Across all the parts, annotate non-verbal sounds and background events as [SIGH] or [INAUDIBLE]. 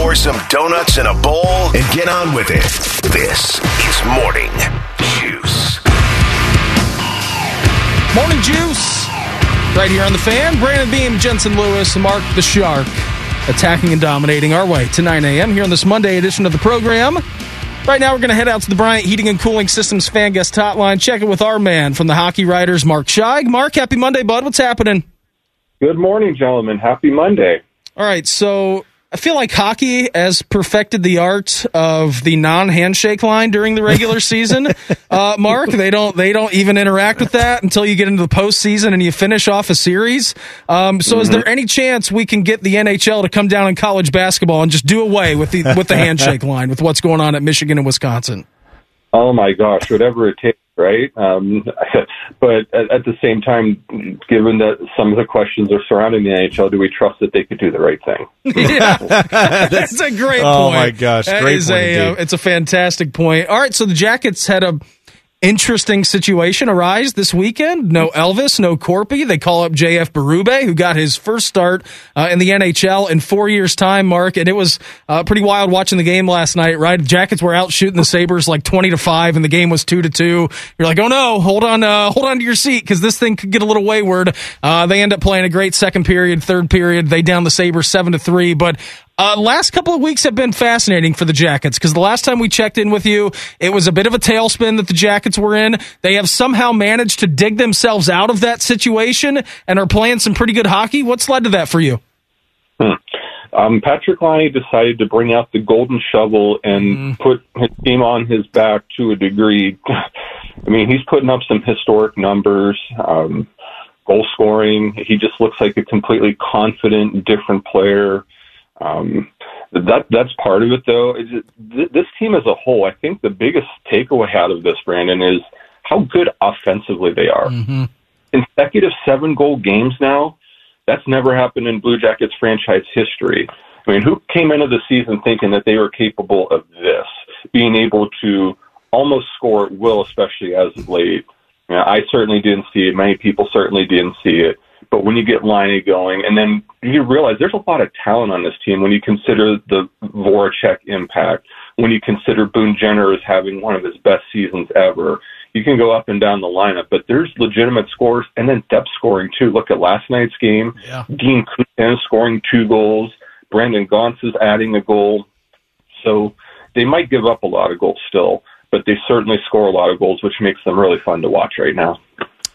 pour some donuts in a bowl, and get on with it. This is Morning Juice. Morning Juice. Right here on the fan. Brandon Beam, Jensen Lewis, Mark the Shark attacking and dominating our way to 9 a.m. here on this Monday edition of the program. Right now, we're going to head out to the Bryant Heating and Cooling Systems fan guest hotline. Check it with our man from the Hockey Writers, Mark Scheig. Mark, happy Monday, bud. What's happening? Good morning, gentlemen. Happy Monday. All right, so I feel like hockey has perfected the art of the non-handshake line during the regular [LAUGHS] season. Uh, Mark, they don't they don't even interact with that until you get into the postseason and you finish off a series. Um, so, mm-hmm. is there any chance we can get the NHL to come down in college basketball and just do away with the with the handshake [LAUGHS] line with what's going on at Michigan and Wisconsin? Oh my gosh, whatever it takes right? Um, [LAUGHS] but at, at, the same time, given that some of the questions are surrounding the NHL, do we trust that they could do the right thing? yeah, [LAUGHS] that's a great oh point. Oh my gosh, great point! A, uh, it's a fantastic point. All right, so the Jackets had a interesting situation arise this weekend. No Elvis, no Korpi. They call up JF Berube, who got his first start uh, in the NHL in four years' time, Mark. And it was uh, pretty wild watching the game last night, right? Jackets were out shooting the Sabres like 20 to 5, and the game was 2 to 2. You're like, oh no, hold on, uh, hold on to your seat because this thing could get a little wayward. Uh, they end up playing a great second period, third period. They down the Sabres 7 to 3. But uh, last couple of weeks have been fascinating for the Jackets because the last time we checked in with you, it was a bit of a tailspin that the Jackets were in. They have somehow managed to dig themselves out of that situation and are playing some pretty good hockey. What's led to that for you? Hmm. Um, Patrik Laine decided to bring out the golden shovel and mm. put his team on his back to a degree. [LAUGHS] I mean, he's putting up some historic numbers. Um, goal scoring. He just looks like a completely confident, different player. Um, that that's part of it, though. Is it, this team as a whole, I think the biggest takeaway out of this, Brandon, is how good offensively they are. Mm-hmm. Consecutive seven goal games now. That's never happened in Blue Jackets franchise history. I mean, who came into the season thinking that they were capable of this, being able to almost score at will, especially as of late? You know, I certainly didn't see it. Many people certainly didn't see it. But when you get Laine going, and then you realize there's a lot of talent on this team when you consider the Voracek impact, when you consider Boone Jenner as having one of his best seasons ever. You can go up and down the lineup, but there's legitimate scores and then depth scoring too. Look at last night's game. Yeah. Dean Kutin scoring two goals. Brendan Gaunce is adding a goal. So they might give up a lot of goals still, but they certainly score a lot of goals, which makes them really fun to watch right now.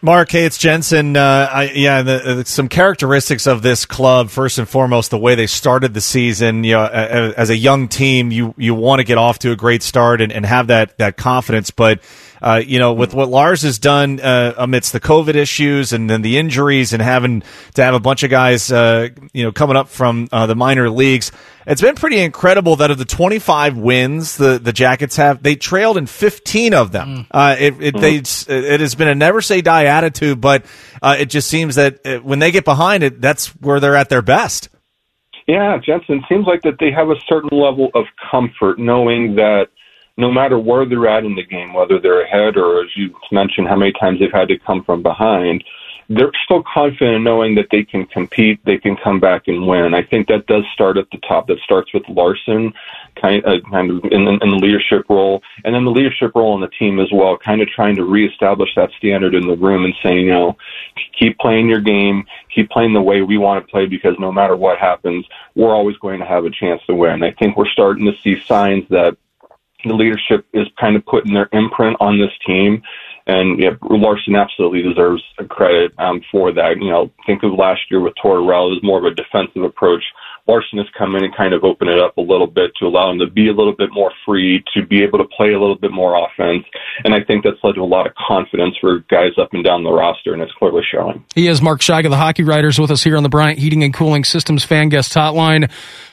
Mark, hey, it's Jensen. Uh, I, yeah, the, uh, some characteristics of this club. First and foremost, the way they started the season. You know, as a young team, you you want to get off to a great start and, and have that that confidence, but uh, you know, with what Lars has done uh, amidst the COVID issues and then the injuries and having to have a bunch of guys, uh, you know, coming up from uh, the minor leagues, it's been pretty incredible that of the 25 wins the, the Jackets have, they trailed in 15 of them. Mm. Uh, it it, they, it has been a never say die attitude, but uh, it just seems that when they get behind it, that's where they're at their best. Yeah, Jensen, seems like that they have a certain level of comfort knowing that no matter where they're at in the game, whether they're ahead or, as you mentioned, how many times they've had to come from behind, they're still confident in knowing that they can compete, they can come back and win. I think that does start at the top. That starts with Larsen, kind of, uh, kind of in, in the leadership role, and then the leadership role in the team as well, kind of trying to reestablish that standard in the room and saying, you know, keep playing your game, keep playing the way we want to play because no matter what happens, we're always going to have a chance to win. I think we're starting to see signs that the leadership is kind of putting their imprint on this team. And yeah, Larsen absolutely deserves credit um, for that. You know, think of last year with Tortorella, it was more of a defensive approach. Larsen has come in and kind of opened it up a little bit to allow him to be a little bit more free, to be able to play a little bit more offense. And I think that's led to a lot of confidence for guys up and down the roster, and it's clearly showing. He is Mark Scheig of the Hockey Writers with us here on the Bryant Heating and Cooling Systems fan guest hotline.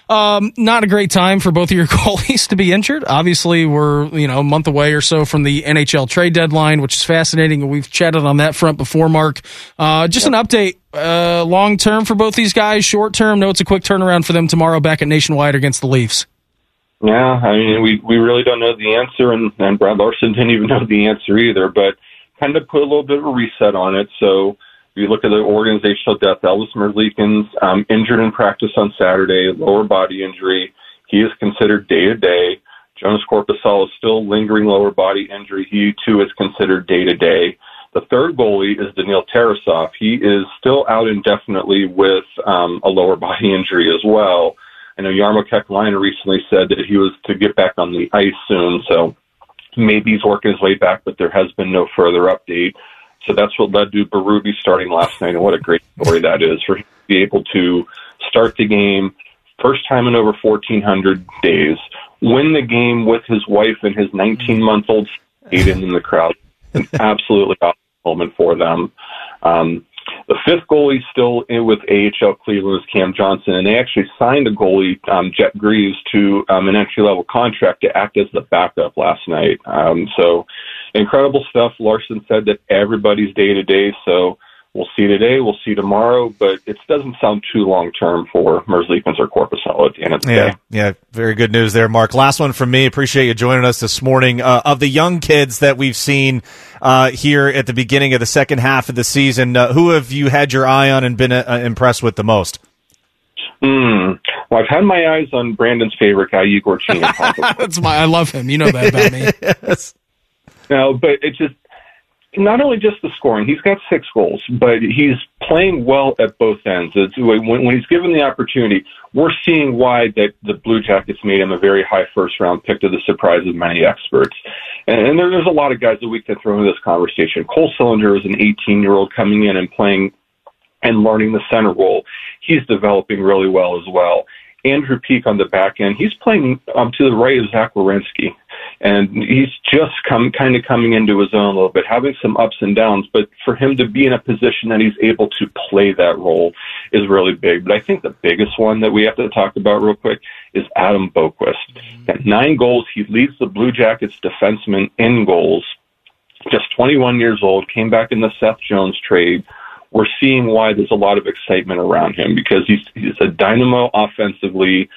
Um, not a great time for both of your [LAUGHS] goalies to be injured. Obviously, we're you know a month away or so from the NHL trade deadline, which is fascinating. We've chatted on that front before, Mark. Uh, just yep. an update, uh, long term for both these guys. Short term, No, it's a quick turnaround for them tomorrow back at Nationwide against the Leafs. Yeah, I mean, we we really don't know the answer, and, and Brad Larsen didn't even know the answer either. But kind of put a little bit of a reset on it, so you look at the organizational death, Elvis Merzlikins, um, injured in practice on Saturday, lower body injury. He is considered day to day. Jonas Korpisalo is still lingering lower body injury. He too is considered day to day. The third goalie is Daniil Tarasov. He is still out indefinitely with um, a lower [LAUGHS] body injury as well. I know Jarmo Kekalainen recently said that he was to get back on the ice soon, so maybe he's working his way back, but there has been no further update. So that's what led to Berube starting last night, and what a great story that is for him to be able to start the game first time in over 1,400 days, win the game with his wife and his 19 month old Aiden in the crowd. An absolutely awesome moment for them. Um, the fifth goalie still in with AHL Cleveland is Cam Johnson, and they actually signed a goalie, um, Jet Greaves, to um, an entry level contract to act as the backup last night. Um, so incredible stuff. Larsen said that everybody's day to day, so we'll see today, we'll see tomorrow, but it doesn't sound too long term for Merzlikins or Korpisalo at the end of the yeah, day. Yeah, very good news there, Mark. Last one from me. Appreciate you joining us this morning. Uh, of the young kids that we've seen uh, here at the beginning of the second half of the season, uh, who have you had your eye on and been uh, impressed with the most? Mm. Well, I've had my eyes on Brandon's favorite guy, Igor [LAUGHS] Chinakhov. [LAUGHS] That's my. I love him. You know that about me. [LAUGHS] yes. No, but it just not only just the scoring, he's got six goals, but he's playing well at both ends. It's, when, when he's given the opportunity, we're seeing why that the Blue Jackets made him a very high first round pick to the surprise of many experts. And, and there, there's a lot of guys that we can throw into this conversation. Cole Sillinger is an 18 year old coming in and playing and learning the center role. He's developing really well as well. Andrew Peeke on the back end, he's playing um, to the right of Zach Werenski and he's just come kind of coming into his own a little bit, having some ups and downs. But for him to be in a position that he's able to play that role is really big. But I think the biggest one that we have to talk about real quick is Adam Boqvist. Mm-hmm. At nine goals, he leads the Blue Jackets defensemen in goals. Just 21 years old, came back in the Seth Jones trade. We're seeing why there's a lot of excitement around him because he's he's a dynamo offensively,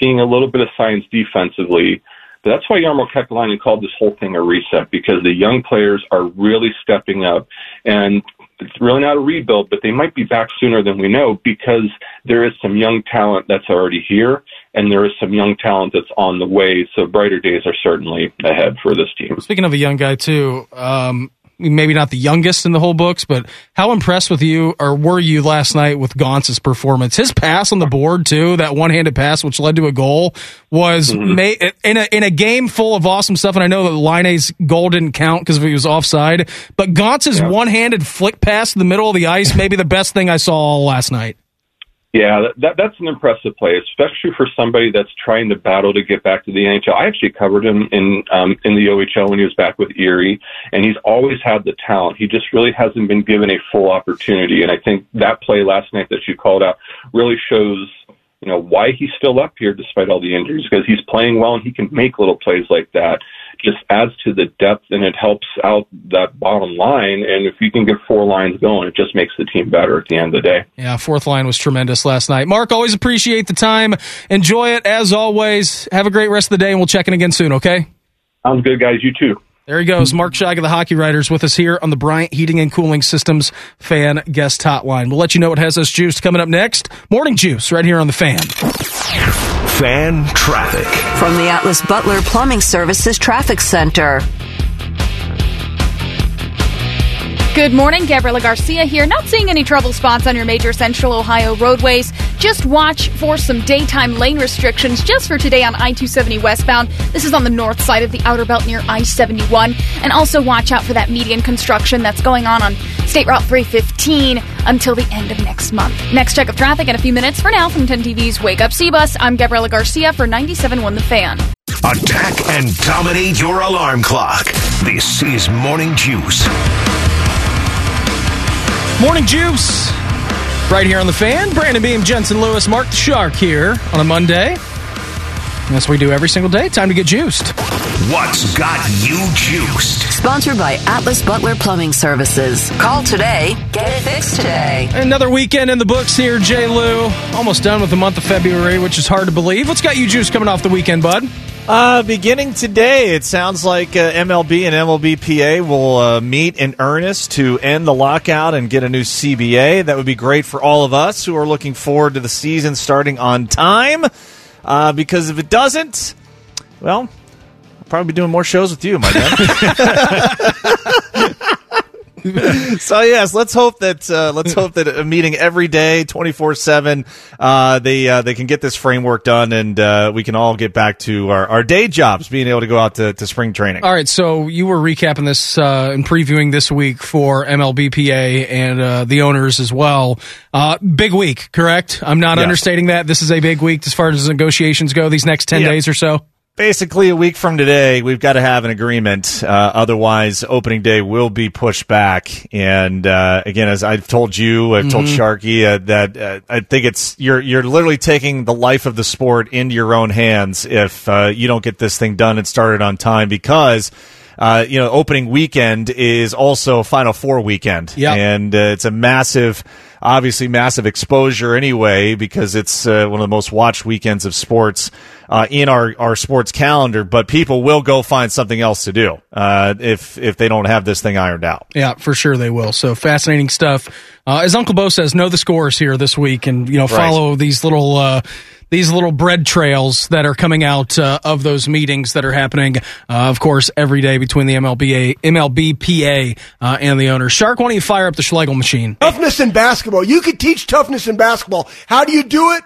seeing a little bit of science defensively that's why Jarmo Kekalainen called this whole thing a reset because the young players are really stepping up, and it's really not a rebuild, but they might be back sooner than we know because there is some young talent that's already here, and there is some young talent that's on the way. So brighter days are certainly ahead for this team. Speaking of a young guy too, um, maybe not the youngest in the whole books, but how impressed with you or were you last night with Gaunce's performance? His pass on the board too, that one-handed pass which led to a goal, was mm-hmm. ma- in a in a game full of awesome stuff. And I know that Laine's goal didn't count because he was offside, but Gaunce's yeah. one-handed flick pass in the middle of the ice, maybe the best thing I saw last night. Yeah, that, that's an impressive play, especially for somebody that's trying to battle to get back to the NHL. I actually covered him in um, in the OHL when he was back with Erie, and he's always had the talent. He just really hasn't been given a full opportunity, and I think that play last night that you called out really shows you know why he's still up here despite all the injuries because he's playing well and he can make little plays like that just adds to the depth and it helps out that bottom line. And if you can get four lines going, it just makes the team better at the end of the day. Yeah, fourth line was tremendous last night. Mark, always appreciate the time. Enjoy it as always. Have a great rest of the day, and we'll check in again soon, okay? Sounds good, guys. You too. There he goes. Mark Scheig of the Hockey Writers with us here on the Bryant Heating and Cooling Systems fan guest hotline. We'll let you know what has us juiced coming up next. Morning Juice right here on the fan. Fan traffic. From the Atlas Butler Plumbing Services Traffic Center. Good morning, Gabriela Garcia here. Not seeing any trouble spots on your major central Ohio roadways. Just watch for some daytime lane restrictions just for today on I 270 westbound. This is on the north side of the outer belt near I 71. And also watch out for that median construction that's going on on State Route 315 until the end of next month. Next check of traffic in a few minutes. For now, from 10 TV's Wake Up C-Bus, I'm Gabriela Garcia for 97.1 The Fan. Attack and dominate your alarm clock. This is Morning Juice. Morning Juice. Right here on the fan. Brandon Beam, Jensen Lewis, Mark the Shark here on a Monday. That's what we do every single day. Time to get juiced. What's got you juiced? Sponsored by Atlas Butler Plumbing Services. Call today. Get it fixed today. Another weekend in the books here, J. Lou. Almost done with the month of February, which is hard to believe. What's got you juiced coming off the weekend, bud? Uh, beginning today, it sounds like uh, MLB and MLBPA will uh, meet in earnest to end the lockout and get a new CBA. That would be great for all of us who are looking forward to the season starting on time. Uh, because if it doesn't, well, I'll probably be doing more shows with you, my man. [LAUGHS] [LAUGHS] so yes, let's hope that uh, let's hope that a meeting every day, twenty four seven, uh, they uh, they can get this framework done, and uh, we can all get back to our, our day jobs, being able to go out to, to spring training. All right, so you were recapping this uh, and previewing this week for MLBPA and uh, the owners as well. Uh, big week, correct? I'm not Yes. understating that. This is a big week as far as negotiations go. These next ten Yeah. days or so. Basically, a week from today, we've got to have an agreement. Uh, otherwise, opening day will be pushed back. And uh, again, as I've told you, I've told Sharky uh, that uh, I think it's you're you're literally taking the life of the sport into your own hands if uh, you don't get this thing done and started on time because. Uh, you know, opening weekend is also Final Four weekend, Yeah. and uh, it's a massive, obviously massive exposure anyway because it's uh, one of the most watched weekends of sports uh, in our, our sports calendar. But people will go find something else to do uh, if if they don't have this thing ironed out. Yeah, for sure they will. So fascinating stuff. Uh, as Uncle Bo says, know the scores here this week, and you know follow these little uh, these little bread trails that are coming out uh, of those meetings that are happening. Uh, of course, every day between the MLBA, MLBPA, uh, and the owner. Shark, why don't you fire up the Schlegel machine? Toughness in basketball. You could teach toughness in basketball. How do you do it?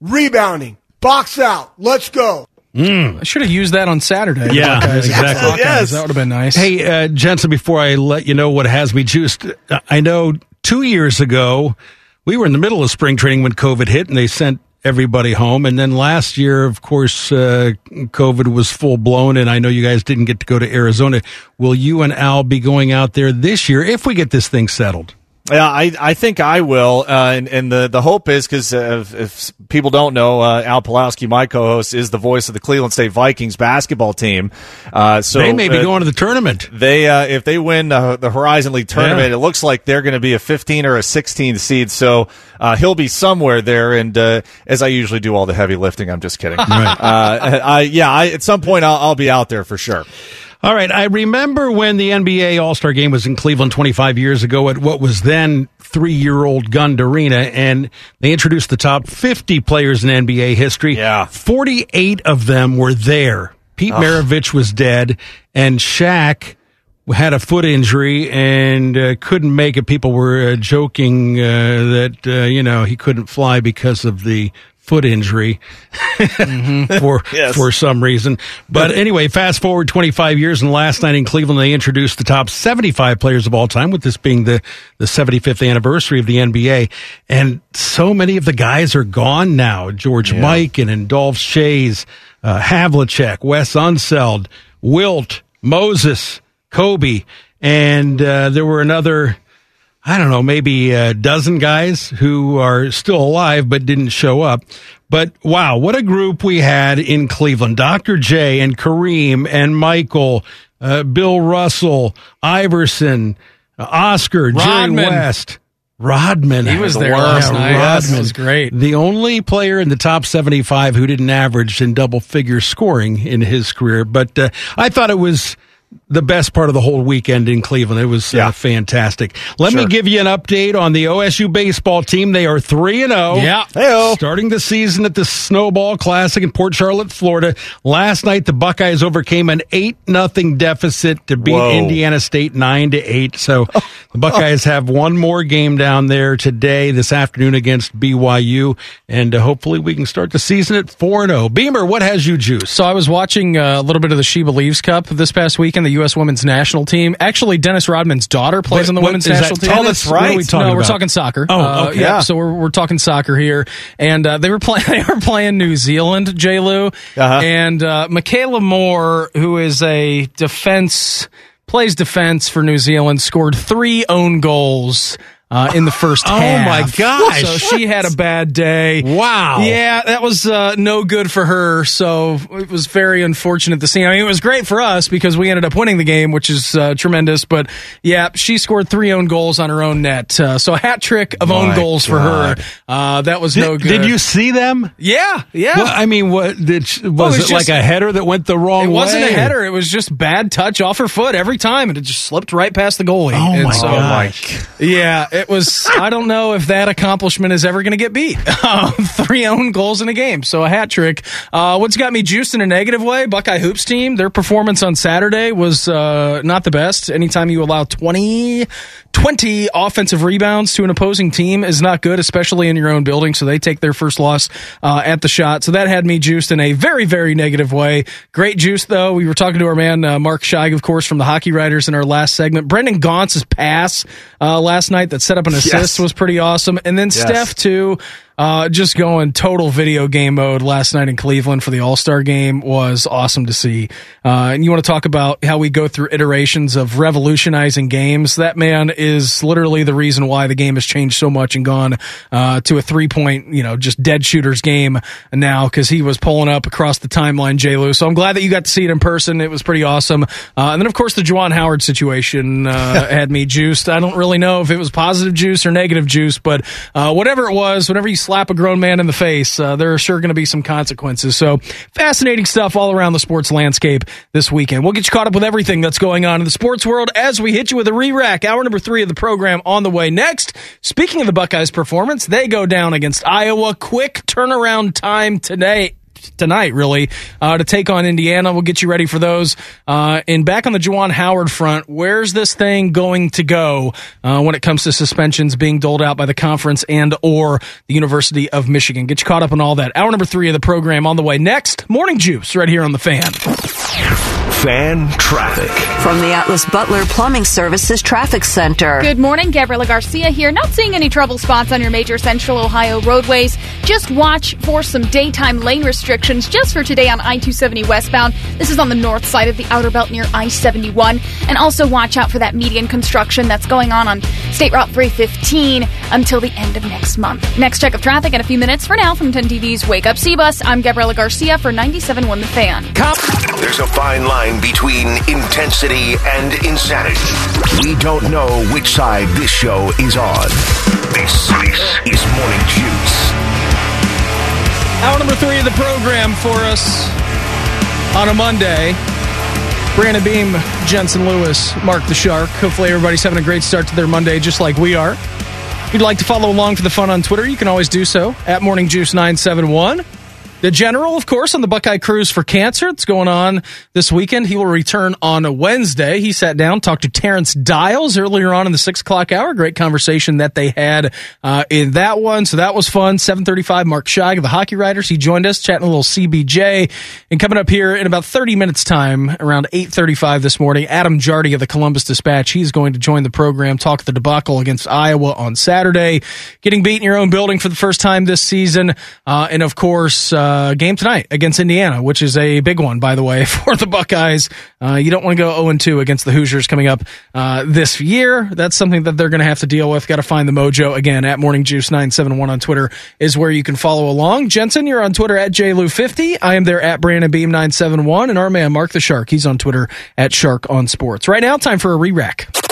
Rebounding. Box out. Let's go. I should have used that on Saturday. Yeah, Buckeyes exactly. Hawkeyes. Yes. That would have been nice. Hey, uh, Jensen, before I let you know what has me juiced, uh, I know two years ago we were in the middle of spring training when COVID hit and they sent everybody home. And then last year, of course, uh, COVID was full blown and I know you guys didn't get to go to Arizona. Will you and Al be going out there this year if we get this thing settled? Yeah, I, I think I will, uh, and, and the, the hope is because uh, if, if people don't know, uh, Al Pawlowski, my co-host, is the voice of the Cleveland State Vikings basketball team. Uh, so they may be uh, going to the tournament. They uh, if they win uh, the Horizon League tournament, Yeah. it looks like they're going to be a 15 or a 16 seed. So uh, he'll be somewhere there. And uh, as I usually do, all the heavy lifting. I'm just kidding. Right. Uh, [LAUGHS] I yeah, I, at some point I'll, I'll be out there for sure. All right. I remember when the NBA All Star game was in Cleveland 25 years ago at what was then three year old Gund Arena, and they introduced the top 50 players in NBA history. Yeah. 48 of them were there. Pete Maravich was dead, and Shaq had a foot injury and uh, couldn't make it. People were uh, joking uh, that, uh, you know, he couldn't fly because of the foot injury [LAUGHS] for Yes. for some reason. But anyway, fast forward 25 years, and last night in Cleveland, they introduced the top 75 players of all time, with this being the, the 75th anniversary of the NBA. And so many of the guys are gone now. George Mike, and Dolph Schayes, uh, Havlicek, Wes Unseld, Wilt, Moses, Kobe, and uh, there were another I don't know, maybe a dozen guys who are still alive but didn't show up. But wow, what a group we had in Cleveland. Dr. J and Kareem and Michael, uh, Bill Russell, Iverson, uh, Oscar, Jerry Rodman. West. Rodman. He was The there last night. Rodman. was great. The only player in the top 75 who didn't average in double figure scoring in his career. But uh, I thought it was the best part of the whole weekend in Cleveland. It was Yeah. uh, fantastic. Let me give you an update on the OSU baseball team. They are 3 and 0. Yeah. Hey-o. Starting the season at the Snowball Classic in Port Charlotte, Florida. Last night the Buckeyes overcame an 8 nothing deficit to beat Whoa. Indiana State 9 to 8. So the Buckeyes [LAUGHS] have one more game down there today this afternoon against BYU and uh, hopefully we can start the season at 4 and 0. Beamer, what has you juice? So I was watching uh, a little bit of the She Believes Cup this past weekend, the U.S. Women's National Team. Actually, Dennis Rodman's daughter plays What- on the what- women's national team. tennis? What are we talking no, we're talking soccer. Oh, Uh, okay. yeah. Yeah. So we're, we're talking soccer here, and uh, they were [LAUGHS] playing. They were playing New Zealand, J. Lou, Uh-huh. and uh, Meikayla Moore, who is a defense plays defense for New Zealand, scored three own goals. Uh, in the first Oh, half. my gosh. So she had a bad day. Wow. Yeah, that was uh, no good for her. So it was very unfortunate to see. I mean, it was great for us because we ended up winning the game, which is uh, tremendous. But yeah, she scored three own goals on her own net. Uh, so a hat trick of own My goals for her. Uh, that was Did, no good. did you see them? Yeah, yeah. Well, I mean, what did was, was it just- like a header that went the wrong way? it wasn't a header. It was just bad touch off her foot every time, and it just slipped right past the goalie. Oh And my so, gosh! Yeah, it it was. I don't know if that accomplishment is ever going to get beat. Uh, [LAUGHS] three own goals in a game, so a hat trick. Uh, what's got me juiced in a negative way? Buckeye hoops team. Their performance on Saturday was uh, not the best. Anytime you allow 20, 20 offensive rebounds to an opposing team is not good, especially in your own building. So they take their first loss uh, at the shot. So that had me juiced in a very, very negative way. Great juice though. We were talking to our man uh, Mark Scheig, of course, from the Hockey Writers in our last segment. Brendan Gaunce's pass uh, last night that set up an assist Yes. was pretty awesome. And then Yes. Steph too, uh, just going total video game mode last night in Cleveland for the All Star game was awesome to see. Uh, and you want to talk about how we go through iterations of revolutionizing games? That man is literally the reason why the game has changed so much and gone uh, to a three point, you know, just dead shooters game now because he was pulling up across the timeline, J. Lou. So I'm glad that you got to see it in person. It was pretty awesome. Uh, and then, of course, the Juwan Howard situation uh, [LAUGHS] had me juiced. I don't really know if it was positive juice or negative juice, but uh, whatever it was, whenever you slap a grown man in the face, uh, there are sure going to be some consequences. So fascinating stuff all around the sports landscape this weekend. We'll get you caught up with everything that's going on in the sports world as we hit you with a re-rack. Hour number three of the program on the way next. Speaking of the Buckeyes' performance, they go down against Iowa. Quick turnaround time today tonight, really, uh, to take on Indiana. We'll get you ready for those. Uh, and back on the Juwan Howard front, where's this thing going to go uh, when it comes to suspensions being doled out by the conference and or the University of Michigan? Get you caught up on all that. Hour number three of the program on the way next. Morning Juice right here on the fan. Fan traffic. From the Atlas Butler Plumbing Services Traffic Center. Good morning, Gabriela Garcia here. Not seeing any trouble spots on your major central Ohio roadways. Just watch for some daytime lane restrictions just for today on I 270 westbound. This is on the north side of the outer belt near I 71. And also watch out for that median construction that's going on on State Route 315 until the end of next month. Next check of traffic in a few minutes. For now, from 10 TV's Wake Up C-Bus, I'm Gabriela Garcia for 97.1 The Fan. There's a fine line between intensity and insanity. We don't know which side this show is on. This, this is Morning Juice. Hour number three of the program for us on a Monday. Brandon Beam, Jensen Lewis, Mark the Shark. Hopefully, everybody's having a great start to their Monday, just like we are. If you'd like to follow along for the fun on Twitter, you can always do so at Morning Juice 971. The General, of course, on the Buckeye Cruise for Cancer. It's going on this weekend. He will return on a Wednesday. He sat down, talked to Terence Dials earlier on in the six o'clock hour. Great conversation that they had uh, in that one. So that was fun. 735, Mark Scheig of the Hockey Writers. He joined us, chatting a little CBJ. And coming up here in about 30 minutes time, around 835 this morning, Adam Jardy of the Columbus Dispatch. He's going to join the program, talk the debacle against Iowa on Saturday. Getting beat in your own building for the first time this season. Uh, and of course, uh, game tonight against Indiana, which is a big one, by the way, [LAUGHS] for the Buckeyes. Uh, you don't want to go 0 2 against the Hoosiers coming up uh, this year. That's something that they're going to have to deal with. Got to find the mojo again at Morning Juice 971 on Twitter is where you can follow along. Jensen, you're on Twitter at JLou50. I am there at Brandon Beam 971. And our man, Mark the Shark, he's on Twitter at Shark on Sports. Right now, time for a re rack.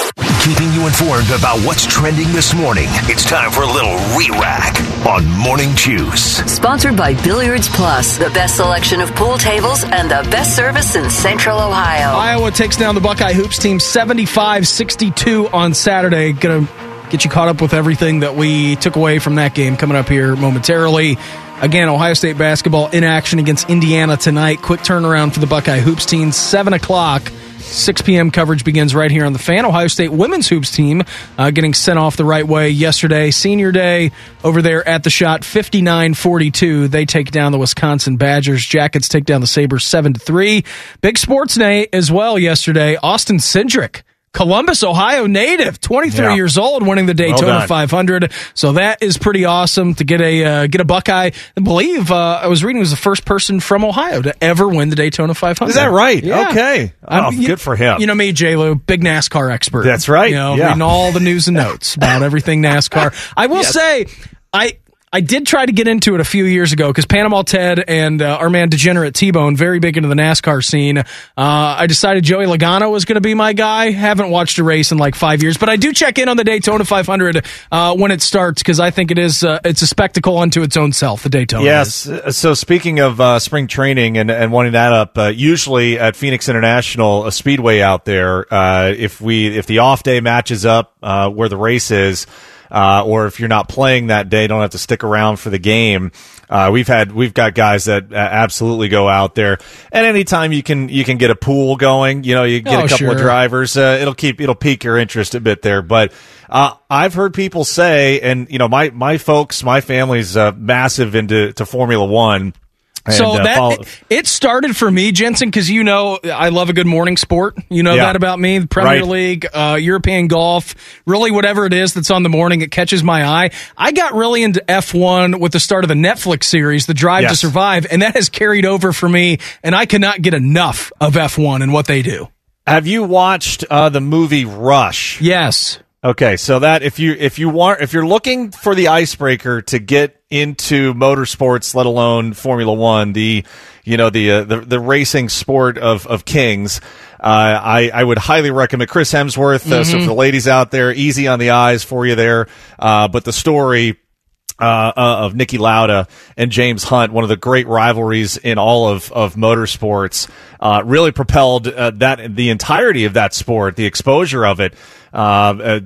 Keeping you informed about what's trending this morning. It's time for a little re-rack on Morning Juice. Sponsored by Billiards Plus, the best selection of pool tables and the best service in Central Ohio. Iowa takes down the Buckeye Hoops team 75 62 on Saturday. Gonna get you caught up with everything that we took away from that game coming up here momentarily. Again, Ohio State basketball in action against Indiana tonight. Quick turnaround for the Buckeye Hoops team, 7 o'clock. 6 p.m. coverage begins right here on the fan. Ohio State women's hoops team uh, getting sent off the right way yesterday. Senior day over there at the shot, 59 42. They take down the Wisconsin Badgers. Jackets take down the Sabres 7 3. Big sports day as well yesterday. Austin Cindric. Columbus, Ohio native, 23 Yeah. years old, winning the Daytona done. 500. So that is pretty awesome to get a uh, get a Buckeye. I believe uh, I was reading he was the first person from Ohio to ever win the Daytona 500. Is that right? Yeah. Okay. Oh, you- good for him. You know me, J. Lou, big NASCAR expert. That's right. You know, Yeah. reading all the news and notes about everything [LAUGHS] NASCAR. I will say, I. I did try to get into it a few years ago because Panama Ted and uh, our man Degenerate T Bone very big into the NASCAR scene. Uh, I decided Joey Logano was going to be my guy. Haven't watched a race in like five years, but I do check in on the Daytona 500 uh, when it starts because I think it is uh, it's a spectacle unto its own self. The Daytona. Yes. uh, So speaking of uh, spring training and, and wanting that up, uh, usually at Phoenix International, a speedway out there, uh, if we if the off day matches up uh, where the race is. Uh, or if you're not playing that day, don't have to stick around for the game. Uh, we've had we've got guys that uh, absolutely go out there, and anytime you can you can get a pool going, you know, you get Oh, a couple of drivers, uh, it'll keep it'll pique your interest a bit there. But uh, I've heard people say, and you know, my my folks, my family's uh, massive into to Formula One. And, so uh, that follow- it, started for me, Jensen, because you know I love a good morning sport. You know Yeah. that about me. The Premier Right. League, uh, European golf, really whatever it is that's on the morning, it catches my eye. I got really into F1 with the start of the Netflix series, The Drive to Survive, and that has carried over for me. And I cannot get enough of F1 and what they do. have you watched uh, the movie Rush? Yes. Okay, so that if you if you want if you're looking for the icebreaker to get into motorsports, let alone Formula One, the you know the uh, the, the racing sport of of kings, uh, I I would highly recommend Chris Hemsworth. Uh, so for the ladies out there, easy on the eyes for you there, uh, but the story uh, uh, of Niki Lauda and James Hunt, one of the great rivalries in all of of motorsports, uh, really propelled uh, that the entirety of that sport, the exposure of it. Uh, uh,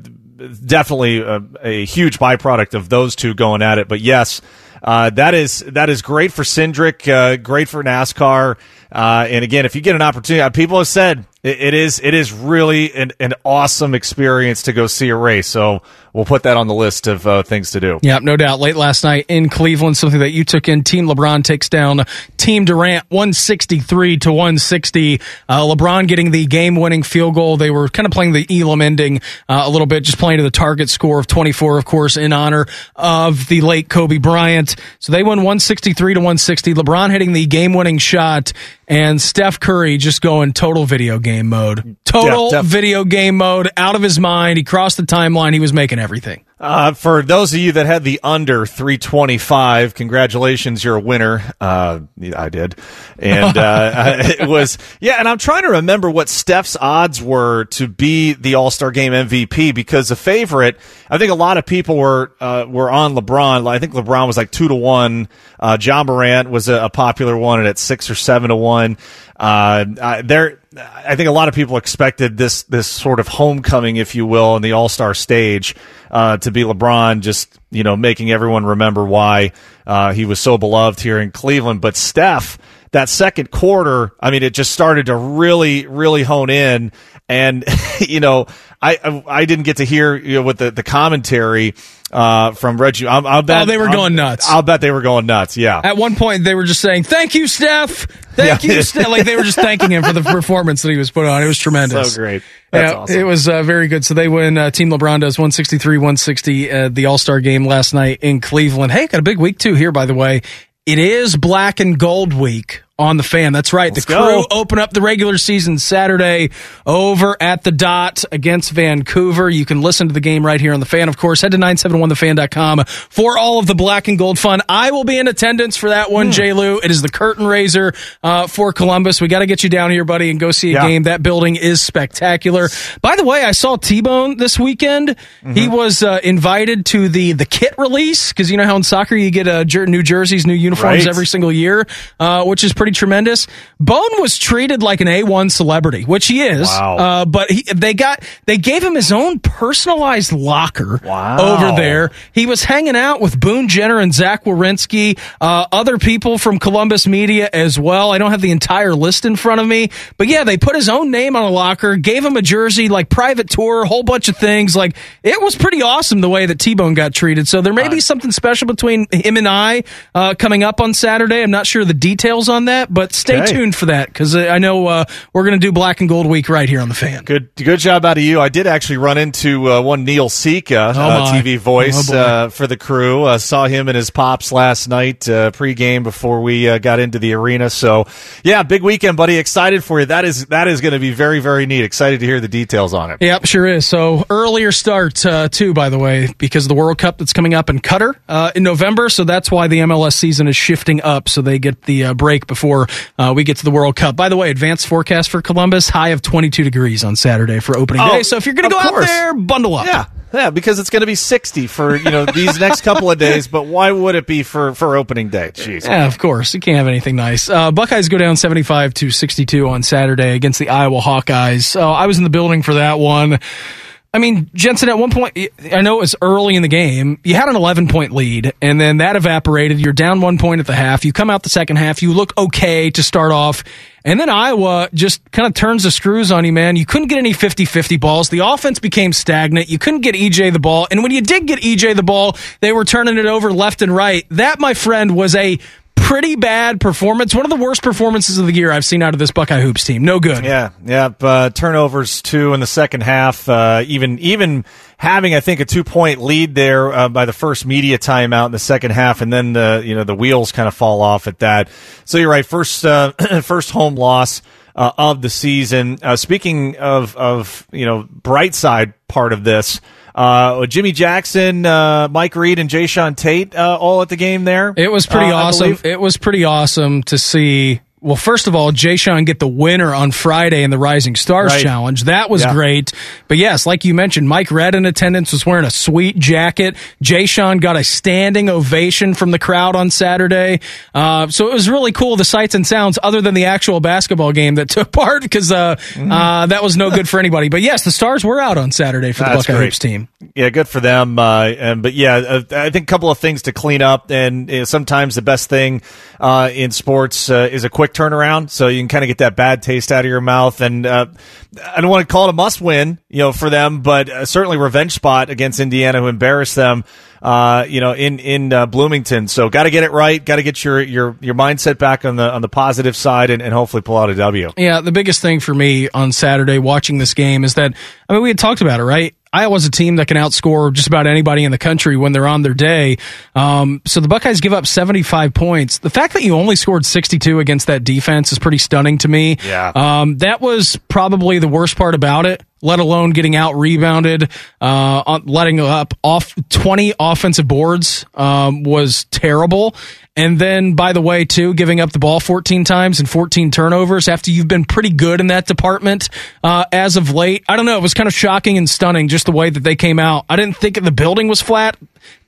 definitely a, a huge byproduct of those two going at it. But yes, uh, that is that is great for Cindric, uh, great for NASCAR. Uh, and again, if you get an opportunity, uh, people have said it, it is it is really an, an awesome experience to go see a race. So we'll put that on the list of uh, things to do. Yeah, no doubt. Late last night in Cleveland, something that you took in. Team LeBron takes down Team Durant 163 to 160. Uh, LeBron getting the game winning field goal. They were kind of playing the Elam ending uh, a little bit, just playing to the target score of 24, of course, in honor of the late Kobe Bryant. So they won 163 to 160. LeBron hitting the game winning shot and Steph Curry just going total video game mode. Total Yeah, video game mode, out of his mind. He crossed the timeline. He was making everything. Uh, for those of you that had the under 325, congratulations, you're a winner. Uh, I did. And, uh, [LAUGHS] [LAUGHS] it was, yeah, and I'm trying to remember what Steph's odds were to be the All-Star Game MVP because the favorite, I think a lot of people were, uh, were on LeBron. I think LeBron was like two to one. Uh, Ja Morant was a, a popular one and at six or seven to one. Uh, uh, there, I think a lot of people expected this this sort of homecoming, if you will, in the All Star stage uh, to be LeBron, just you know making everyone remember why uh, he was so beloved here in Cleveland. But Steph, that second quarter, I mean, it just started to really, really hone in, and [LAUGHS] you know, I I, didn't get to hear you know what the the commentary uh, from Reggie. I'll, I'll bet Oh, they were I'll- going nuts. I'll bet they were going nuts. Yeah. At one point, they were just saying, "Thank you, Steph. Thank Yeah. you, Steph." Like they were just thanking him for the [LAUGHS] performance that he was put on. It was tremendous. So great. That's yeah, awesome. it was uh, very good. So they win. Uh, Team LeBron does 163 160 uh, the All Star game last night in Cleveland. Hey, got a big week too here, by the way. It is Black and Gold Week on the fan. That's right. Let's the go. crew open up the regular season Saturday over at the dot against Vancouver. You can listen to the game right here on the fan. Of course, head to 971thefan.com for all of the black and gold fun. I will be in attendance for that one, J. Lou. It is the curtain raiser uh, for Columbus. We got to get you down here, buddy, and go see a Yeah. game. That building is spectacular. By the way, I saw T Bone this weekend. Mm-hmm. He was uh, invited to the the kit release because you know how in soccer you get uh, new jerseys, new uniforms Right. every single year, uh, which is pretty tremendous. Bone was treated like an A1 celebrity, which he is. Wow. Uh, but he, they got they gave him his own personalized locker Wow. over there. He was hanging out with Boone Jenner and Zach Werenski, uh, other people from Columbus media as well. I don't have the entire list in front of me, but yeah, they put his own name on a locker, gave him a jersey, like private tour, a whole bunch of things. Like it was pretty awesome the way that T Bone got treated. So there may be something special between him and I uh, coming up on Saturday. I'm not sure the details on that, but stay Okay. tuned for that because I know uh, we're going to do Black and Gold Week right here on the fan. Good, good job out of you. I did actually run into uh, one Neil Sika, uh, my. TV voice Oh, uh, for the crew. Uh, saw him and his pops last night uh, pregame before we uh, got into the arena. So, yeah, big weekend, buddy. Excited for you. That is that is going to be very very neat. Excited to hear the details on it. Yep, sure is. So earlier start uh, too, by the way, because of the World Cup that's coming up in Qatar uh, in November. So that's why the MLS season is shifting up, so they get the uh, break before uh, we get to the World Cup. By the way, advanced forecast for Columbus: high of 22 degrees on Saturday for opening Oh, day. So if you're going to go out there, bundle up. Yeah, yeah, because it's going to be sixty for you know these next couple of days. But why would it be for for opening day? Jeez. Yeah, of course. You can't have anything nice. Uh, Buckeyes go down 75 to 62 on Saturday against the Iowa Hawkeyes. So I was in the building for that one. I mean, Jensen, at one point, I know it was early in the game. You had an 11 point lead, and then that evaporated. You're down one point at the half. You come out the second half. You look okay to start off. And then Iowa just kind of turns the screws on you, man. You couldn't get any 50 50 balls. The offense became stagnant. You couldn't get EJ the ball. And when you did get EJ the ball, they were turning it over left and right. That, my friend, was a pretty bad performance. One of the worst performances of the year I've seen out of this Buckeye hoops team. No good. Yeah, yeah. Uh, turnovers too in the second half. Uh, even even having I think a two point lead there uh, by the first media timeout in the second half, and then the you know the wheels kind of fall off at that. So you're right. First uh, [CLEARS THROAT] first home loss. Uh, of the season. Uh, speaking of of you know bright side part of this, uh, Jimmy Jackson, uh, Mike Redd, and Jae'Sean Tate uh, all at the game there. It was pretty uh, awesome. It was pretty awesome to see well, first of all, Jae'Sean get the winner on Friday in the Rising Stars Right. Challenge. That was Yeah. great. But yes, like you mentioned, Mike Redd in attendance was wearing a sweet jacket. Jae'Sean got a standing ovation from the crowd on Saturday. Uh, so it was really cool, the sights and sounds, other than the actual basketball game that took [LAUGHS] part, because uh, Mm-hmm. uh, that was no good for anybody. But yes, the Stars were out on Saturday for the That's Buckeye. Hoops team. Yeah, good for them. Uh, and, but yeah, uh, I think a couple of things to clean up. And uh, sometimes the best thing uh, in sports uh, is a quick turnaround, so you can kind of get that bad taste out of your mouth. And uh, I don't want to call it a must win, you know, for them, but uh, certainly revenge spot against Indiana, who embarrassed them. Uh, you know, in in uh, Bloomington, so got to get it right. Got to get your your your mindset back on the on the positive side, and, and hopefully pull out a W. Yeah, the biggest thing for me on Saturday watching this game is that I mean we had talked about it, right? Iowa's a team that can outscore just about anybody in the country when they're on their day. Um, so the Buckeyes give up 75 points. The fact that you only scored 62 against that defense is pretty stunning to me. Yeah. Um, that was probably the worst part about it. Let alone getting out rebounded, uh, letting up off 20 offensive boards, um, was terrible. And then, by the way, too, giving up the ball 14 times and 14 turnovers after you've been pretty good in that department uh, as of late. I don't know. It was kind of shocking and stunning just the way that they came out. I didn't think the building was flat.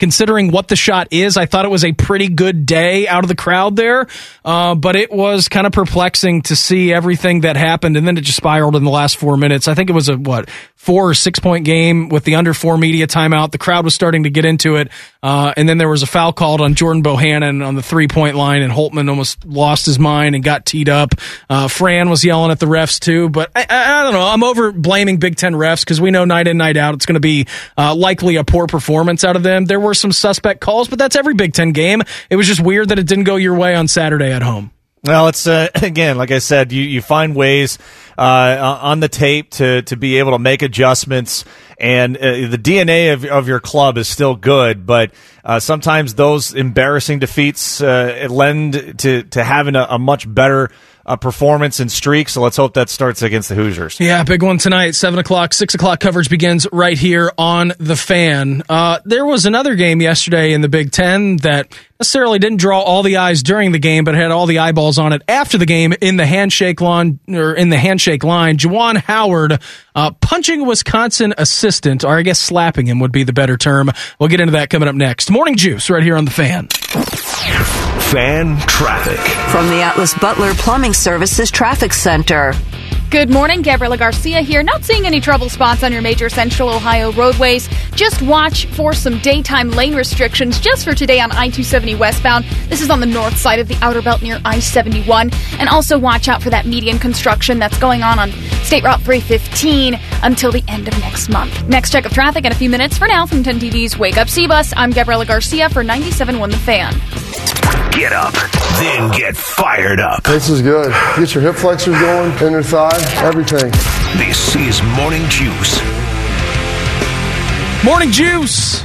Considering what the shot is, I thought it was a pretty good day out of the crowd there. Uh, but it was kind of perplexing to see everything that happened. And then it just spiraled in the last four minutes. I think it was a, what, four or six point game with the under four media timeout. The crowd was starting to get into it. Uh, and then there was a foul called on Jordan Bohannon on the three point line, and Holtmann almost lost his mind and got teed up. Uh, Fran was yelling at the refs too, but I, I, don't know. I'm over blaming Big Ten refs because we know night in, night out, it's going to be uh, likely a poor performance out of them. There were some suspect calls, but that's every Big Ten game. It was just weird that it didn't go your way on Saturday at home. Well, it's uh, [LAUGHS] again, like I said, you, you find ways uh, on the tape to to be able to make adjustments, and uh, the DNA of of your club is still good, but uh, sometimes those embarrassing defeats uh, lend to to having a, a much better. Uh, performance and streak, so let's hope that starts against the Hoosiers. Yeah, big one tonight. Seven o'clock, six o'clock coverage begins right here on the fan. Uh, there was another game yesterday in the Big Ten that necessarily didn't draw all the eyes during the game, but had all the eyeballs on it after the game in the handshake line or in the handshake line. Juwan Howard uh, punching Wisconsin assistant, or I guess slapping him would be the better term. We'll get into that coming up next. Morning Juice right here on the fan. Fan traffic. From the Atlas Butler Plumbing Services Traffic Center. Good morning, Gabriela Garcia here. Not seeing any trouble spots on your major central Ohio roadways. Just watch for some daytime lane restrictions just for today on I 270 westbound. This is on the north side of the outer belt near I 71. And also watch out for that median construction that's going on on State Route 315 until the end of next month. Next check of traffic in a few minutes. For now, from 10 TV's Wake Up C-Bus, I'm Gabriela Garcia for 97.1 The Fan. Get up, then get fired up. This is good. Get your hip flexors going, inner thigh, everything. This is Morning Juice. Morning Juice.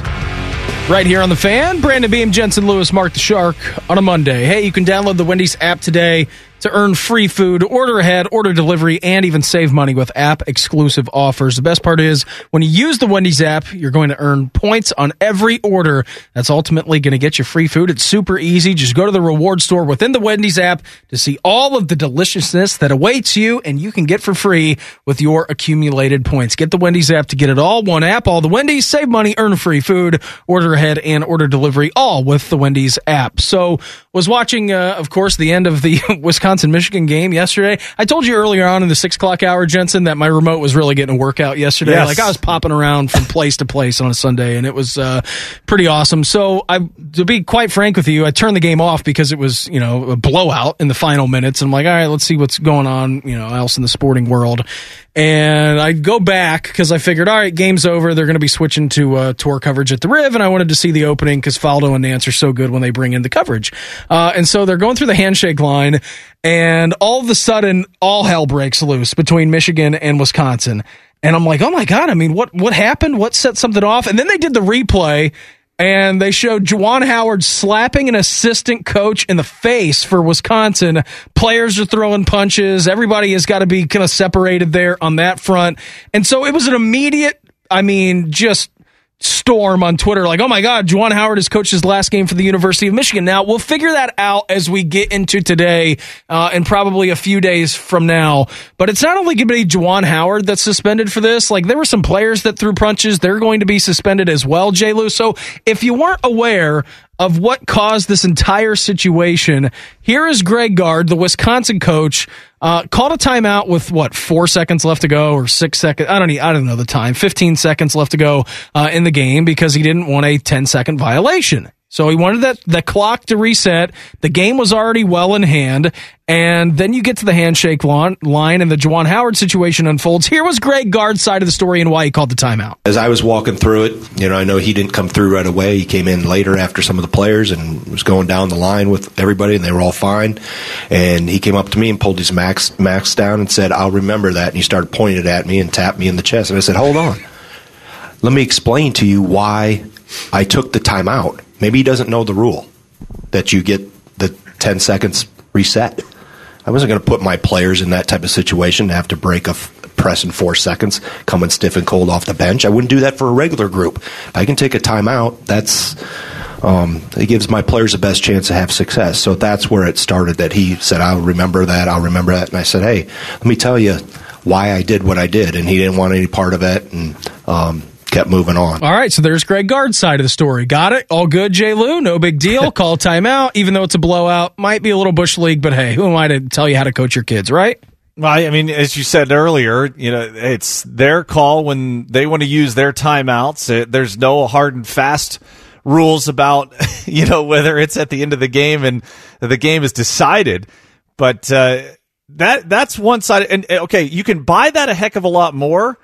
Right here on the fan, Brandon Beam, Jensen Lewis, Mark the Shark on a Monday. Hey, you can download the Wendy's app today to earn free food, order ahead, order delivery, and even save money with app exclusive offers. The best part is when you use the Wendy's app, you're going to earn points on every order. That's ultimately going to get you free food. It's super easy. Just go to the reward store within the Wendy's app to see all of the deliciousness that awaits you and you can get for free with your accumulated points. Get the Wendy's app to get it all. One app, all the Wendy's, save money, earn free food, order ahead, and order delivery, all with the Wendy's app. So was watching, uh, of course, the end of the [LAUGHS] Wisconsin Michigan game yesterday. I told you earlier on in the six o'clock hour, Jensen, that my remote was really getting a workout yesterday. Yes. Like I was popping around from place to place on a Sunday, and it was uh, pretty awesome. So, I, to be quite frank with you, I turned the game off because it was, you know, a blowout in the final minutes. And I'm like, all right, let's see what's going on, you know, else in the sporting world. And I go back because I figured, all right, game's over. They're going to be switching to uh, tour coverage at the Riv, and I wanted to see the opening because Faldo and Nantz are so good when they bring in the coverage. Uh, and so they're going through the handshake line, and all of a sudden, all hell breaks loose between Michigan and Wisconsin. And I'm like, oh my god! I mean, what what happened? What set something off? And then they did the replay, and they showed Juwan Howard slapping an assistant coach in the face for Wisconsin. Players are throwing punches. Everybody has got to be kind of separated there on that front. And so it was an immediate, I mean, just storm on Twitter like, oh my God, Juwan Howard has coached his last game for the University of Michigan. Now, we'll figure that out as we get into today uh, and probably a few days from now. But it's not only going to be Juwan Howard that's suspended for this. Like, there were some players that threw punches. They're going to be suspended as well, J. Lou. So if you weren't aware, of what caused this entire situation. Here is Greg Gard, the Wisconsin coach, uh, called a timeout with what four seconds left to go or six seconds. I don't I don't know the time. Fifteen seconds left to go uh, in the game because he didn't want a 10 second violation. So he wanted that the clock to reset. The game was already well in hand, and then you get to the handshake line, and the Juwan Howard situation unfolds. Here was Greg Gard's side of the story and why he called the timeout. As I was walking through it, you know, I know he didn't come through right away. He came in later after some of the players and was going down the line with everybody, and they were all fine. And he came up to me and pulled his max max down and said, "I'll remember that." And he started pointing it at me and tapped me in the chest. And I said, "Hold on, let me explain to you why I took the timeout." Maybe he doesn't know the rule that you get the 10 seconds reset. I wasn't going to put my players in that type of situation to have to break a f- press in four seconds, coming stiff and cold off the bench. I wouldn't do that for a regular group. If I can take a timeout, that's um, it gives my players the best chance to have success. So that's where it started. That he said, "I'll remember that. I'll remember that." And I said, "Hey, let me tell you why I did what I did." And he didn't want any part of it, and um, kept moving on. All right, so there's Greg Gard's side of the story. Got it? All good, J. Lou? No big deal. [LAUGHS] Call timeout, even though it's a blowout. Might be a little bush league, but hey, who am I to tell you how to coach your kids, right? Well, I mean, as you said earlier, you know, it's their call when they want to use their timeouts. It, there's no hard and fast rules about, [LAUGHS] you know, whether it's at the end of the game and the game is decided. But uh, that that's one side. And okay, you can buy that a heck of a lot more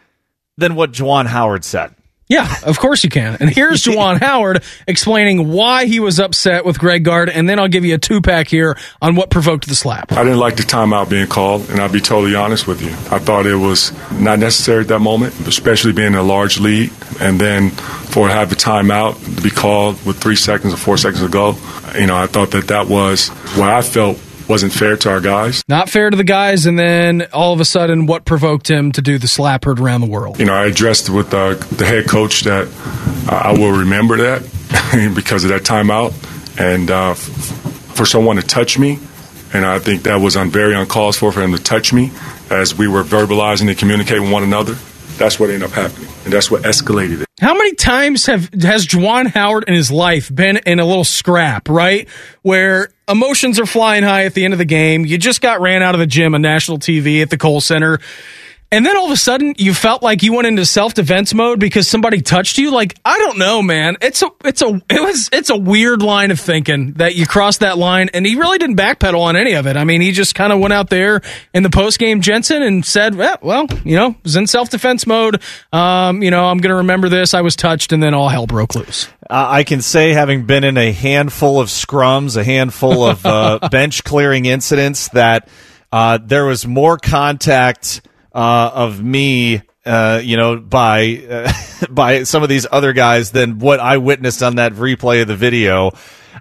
than what Juwan Howard said. Yeah, of course you can. And here's [LAUGHS] Juwan Howard explaining why he was upset with Greg Gard, and then I'll give you a two pack here on what provoked the slap. I didn't like the timeout being called, and I'll be totally honest with you. I thought it was not necessary at that moment, especially being a large lead, and then for to have the timeout to be called with three seconds or four seconds to go. You know, I thought that that was what I felt wasn't fair to our guys. Not fair to the guys, and then all of a sudden, what provoked him to do the slap heard around the world? You know, I addressed with uh, the head coach that uh, I will remember that [LAUGHS] because of that timeout, and uh, f- for someone to touch me, and I think that was un- very uncalled for for him to touch me as we were verbalizing and communicating with one another. That's what ended up happening, and that's what escalated it. How many times have has Juwan Howard in his life been in a little scrap, right? Where emotions are flying high at the end of the game. You just got ran out of the gym on national TV at the Kohl Center. And then all of a sudden you felt like you went into self-defense mode because somebody touched you. Like, I don't know, man. It's a, it's a, it was, it's a weird line of thinking that you crossed that line and he really didn't backpedal on any of it. I mean, he just kind of went out there in the post-game Jensen and said, well, well you know, was in self-defense mode. Um, you know, I'm going to remember this. I was touched and then all hell broke loose. Uh, I can say, having been in a handful of scrums, a handful of uh, [LAUGHS] bench clearing incidents, that uh, there was more contact uh, of me, uh, you know, by uh, [LAUGHS] by some of these other guys than what I witnessed on that replay of the video.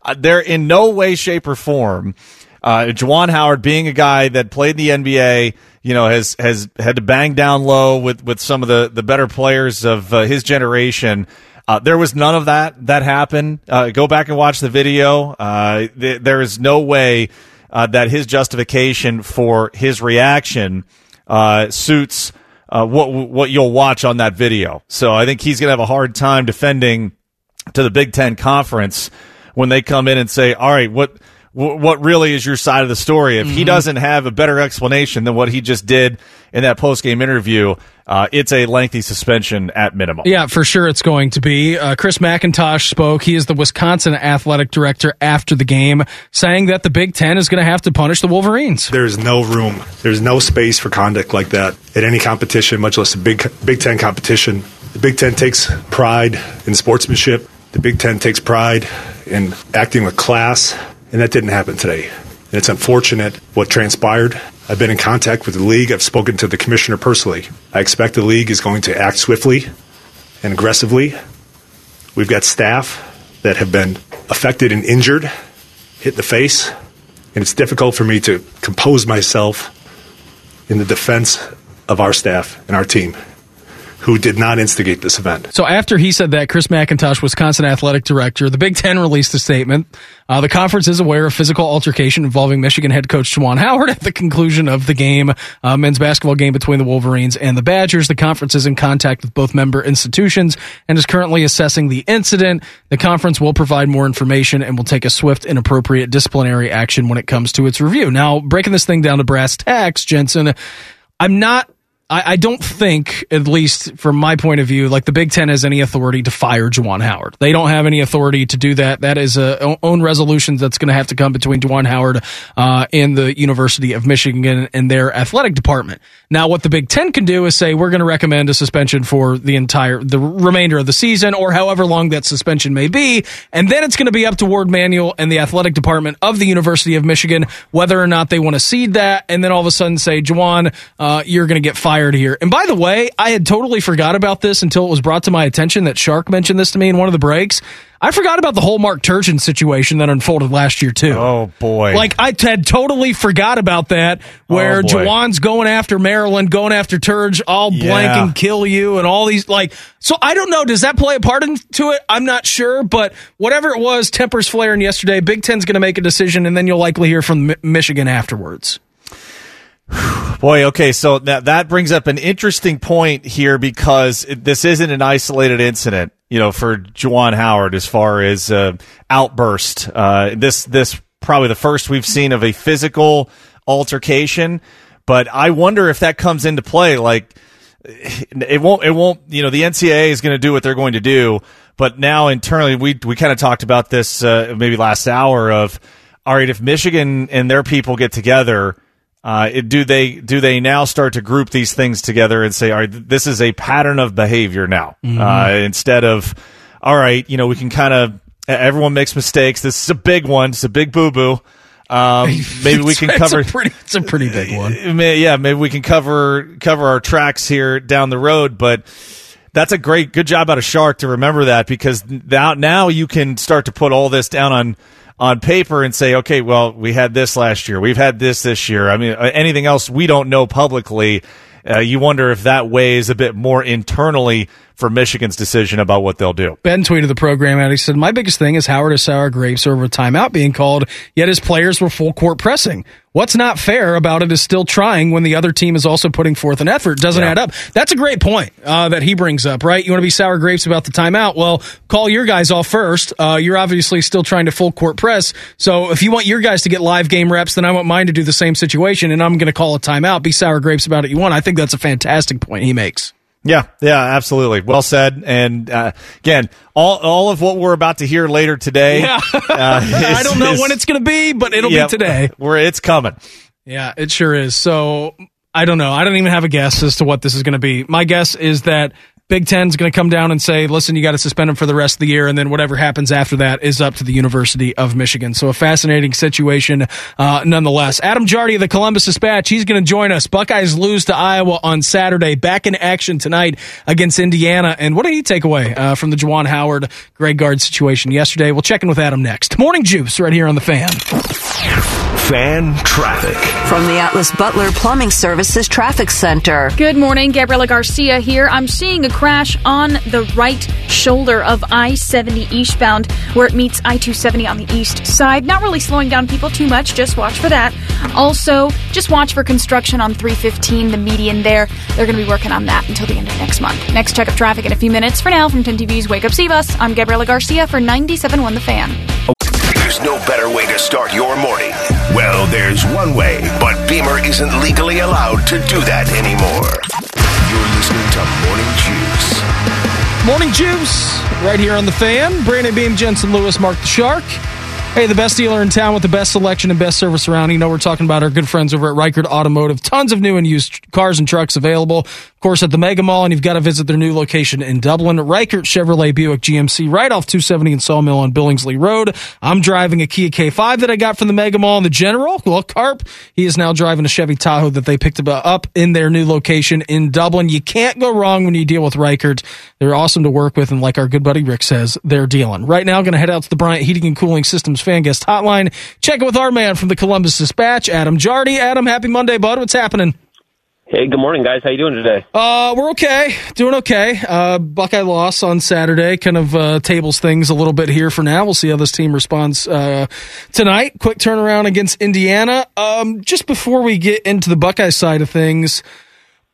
Uh, they're in no way, shape, or form. Uh, Juwan Howard, being a guy that played the NBA, you know, has has had to bang down low with with some of the the better players of uh, his generation. Uh, there was none of that that happened. Uh, go back and watch the video. Uh, th- there is no way uh, that his justification for his reaction uh, suits uh, what what you'll watch on that video. So I think he's going to have a hard time defending to the Big Ten conference when they come in and say, "All right, what what really is your side of the story. If he doesn't have a better explanation than what he just did in that post game interview, uh, it's a lengthy suspension at minimum. Yeah, for sure it's going to be. Uh, Chris McIntosh spoke. He is the Wisconsin athletic director after the game, saying that the Big Ten is going to have to punish the Wolverines. There's no room. There's no space for conduct like that at any competition, much less a Big Big Ten competition. The Big Ten takes pride in sportsmanship. The Big Ten takes pride in acting with class, and that didn't happen today. And it's unfortunate what transpired. I've been in contact with the league. I've spoken to the commissioner personally. I expect the league is going to act swiftly and aggressively. We've got staff that have been affected and injured, hit in the face, and it's difficult for me to compose myself in the defense of our staff and our team who did not instigate this event. So after he said that, Chris McIntosh, Wisconsin athletic director, the Big Ten released a statement. Uh, the conference is aware of physical altercation involving Michigan head coach Juwan Howard at the conclusion of the game, uh, men's basketball game between the Wolverines and the Badgers. The conference is in contact with both member institutions and is currently assessing the incident. The conference will provide more information and will take a swift and appropriate disciplinary action when it comes to its review. Now, breaking this thing down to brass tacks, Jensen, I'm not I, I don't think, at least from my point of view, like the Big Ten has any authority to fire Juwan Howard. They don't have any authority to do that. That is a own resolution that's going to have to come between Juwan Howard uh, and the University of Michigan and their athletic department. Now, what the Big Ten can do is say we're going to recommend a suspension for the entire the remainder of the season, or however long that suspension may be, and then it's going to be up to Warde Manuel and the athletic department of the University of Michigan whether or not they want to cede that, and then all of a sudden say, Juwan, uh, you're going to get fired here. And by the way, I had totally forgot about this until it was brought to my attention that Shark mentioned this to me in one of the breaks. I forgot about the whole Mark Turgeon situation that unfolded last year too. Oh boy! Like I had totally forgot about that, oh, where Oh. Juwan's going after Maryland, going after Turge, all blank Yeah. and kill you, and all these like. So I don't know. Does that play a part into it? I'm not sure, but whatever it was, tempers flaring yesterday. Big Ten's going to make a decision, and then you'll likely hear from Mi- Michigan afterwards. [SIGHS] Boy, okay, so that that brings up an interesting point here because this isn't an isolated incident, you know, for Juwan Howard as far as uh, outburst. Uh, this this probably the first we've seen of a physical altercation, but I wonder if that comes into play. Like, it won't it won't you know the NCAA is going to do what they're going to do, but now internally we we kind of talked about this uh, maybe last hour of all right if Michigan and their people get together. Uh, it- do they do they now start to group these things together and say, all right, this is a pattern of behavior now, Mhm. uh, instead of, all right, you know, we can kind of everyone makes mistakes. This is a big one. It's a big boo boo. Um, [LAUGHS] maybe we can It's a cover. pretty- it's a pretty big one. [LAUGHS] May- yeah, maybe we can cover cover our tracks here down the road, but that's a great good job out of Shark to remember that because now now you can start to put all this down on on paper and say, okay, well, we had this last year, we've had this this year. I mean, uh, anything else we don't know publicly. Uh, you wonder if that weighs a bit more internally for Michigan's decision about what they'll do. Ben tweeted the program and He said, My biggest thing is Howard is sour grapes over a timeout being called, yet his players were full court pressing. What's not fair about it is still trying when the other team is also putting forth an effort. Doesn't Yeah. add up. That's a great point uh, that he brings up, right? You want to be sour grapes about the timeout? Well, call your guys off first. Uh, you're obviously still trying to full court press. So if you want your guys to get live game reps, then I want mine to do the same situation, and I'm going to call a timeout. Be sour grapes about it you want. I think that's a fantastic point he makes. Yeah, yeah, absolutely. Well said. And uh, again, all all of what we're about to hear later today. Yeah. uh, [LAUGHS] I don't know is- when it's going to be, but it'll Yep, be today. Where it's coming. Yeah, it sure is. So I don't know. I don't even have a guess as to what this is going to be. My guess is that Big Ten's going to come down and say, "Listen, you got to suspend him for the rest of the year," and then whatever happens after that is up to the University of Michigan. So a fascinating situation, uh, nonetheless. Adam Jardy of the Columbus Dispatch, he's going to join us. Buckeyes lose to Iowa on Saturday, back in action tonight against Indiana. And what did he take away uh, from the Juwan Howard Greg Gard situation yesterday? We'll check in with Adam next. Morning Juice right here on the Fan. Fan traffic. From the Atlas Butler Plumbing Services Traffic Center. Good morning, Gabriela Garcia here. I'm seeing a crash on the right shoulder of I 70 eastbound where it meets I 270 on the east side. Not really slowing down people too much, just watch for that. Also, just watch for construction on 315, the median there. They're going to be working on that until the end of next month. Next check of traffic in a few minutes. For now, from 10 TV's Wake Up Sebus, I'm Gabriela Garcia for 97.1 The Fan. No better way to start your morning. Well, there's one way, but Beamer isn't legally allowed to do that anymore. You're listening to Morning Juice. Morning Juice, right here on the fan. Brandon Beam, Jensen Lewis, Mark the Shark. Hey, the best dealer in town with the best selection and best service around. You know, we're talking about our good friends over at Ricart Automotive. Tons of new and used cars and trucks available. Of course, at the Mega Mall, and you've got to visit their new location in Dublin. Ricart Chevrolet Buick GMC right off 270 and Sawmill on Billingsley Road. I'm driving a Kia K5 that I got from the Mega Mall. And the General, well, Carp, he is now driving a Chevy Tahoe that they picked up in their new location in Dublin. You can't go wrong when you deal with Ricart. They're awesome to work with, and like our good buddy Rick says, they're dealing. Right now, I'm going to head out to the Bryant Heating and Cooling Systems fan guest hotline. Check it with our man from the Columbus Dispatch, Adam Jardy. Adam, happy Monday, bud. What's happening? Hey, good morning, guys. How you doing today? Uh, we're okay, doing okay. Uh, Buckeye loss on Saturday kind of uh, tables things a little bit here for now. We'll see how this team responds uh, tonight. Quick turnaround against Indiana. Um, just before we get into the Buckeye side of things,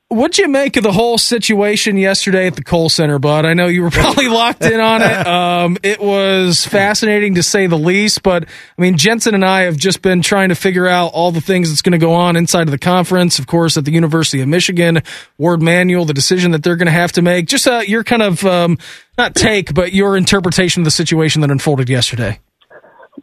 What'd you make of the whole situation yesterday at the Kohl Center, Bud? I know you were [LAUGHS] probably locked in on it. Um, it was fascinating to say the least, but I mean, Jensen and I have just been trying to figure out all the things that's going to go on inside of the conference. Of course, at the University of Michigan, Warde Manuel, the decision that they're going to have to make. Just uh, your kind of um, not take, but your interpretation of the situation that unfolded yesterday.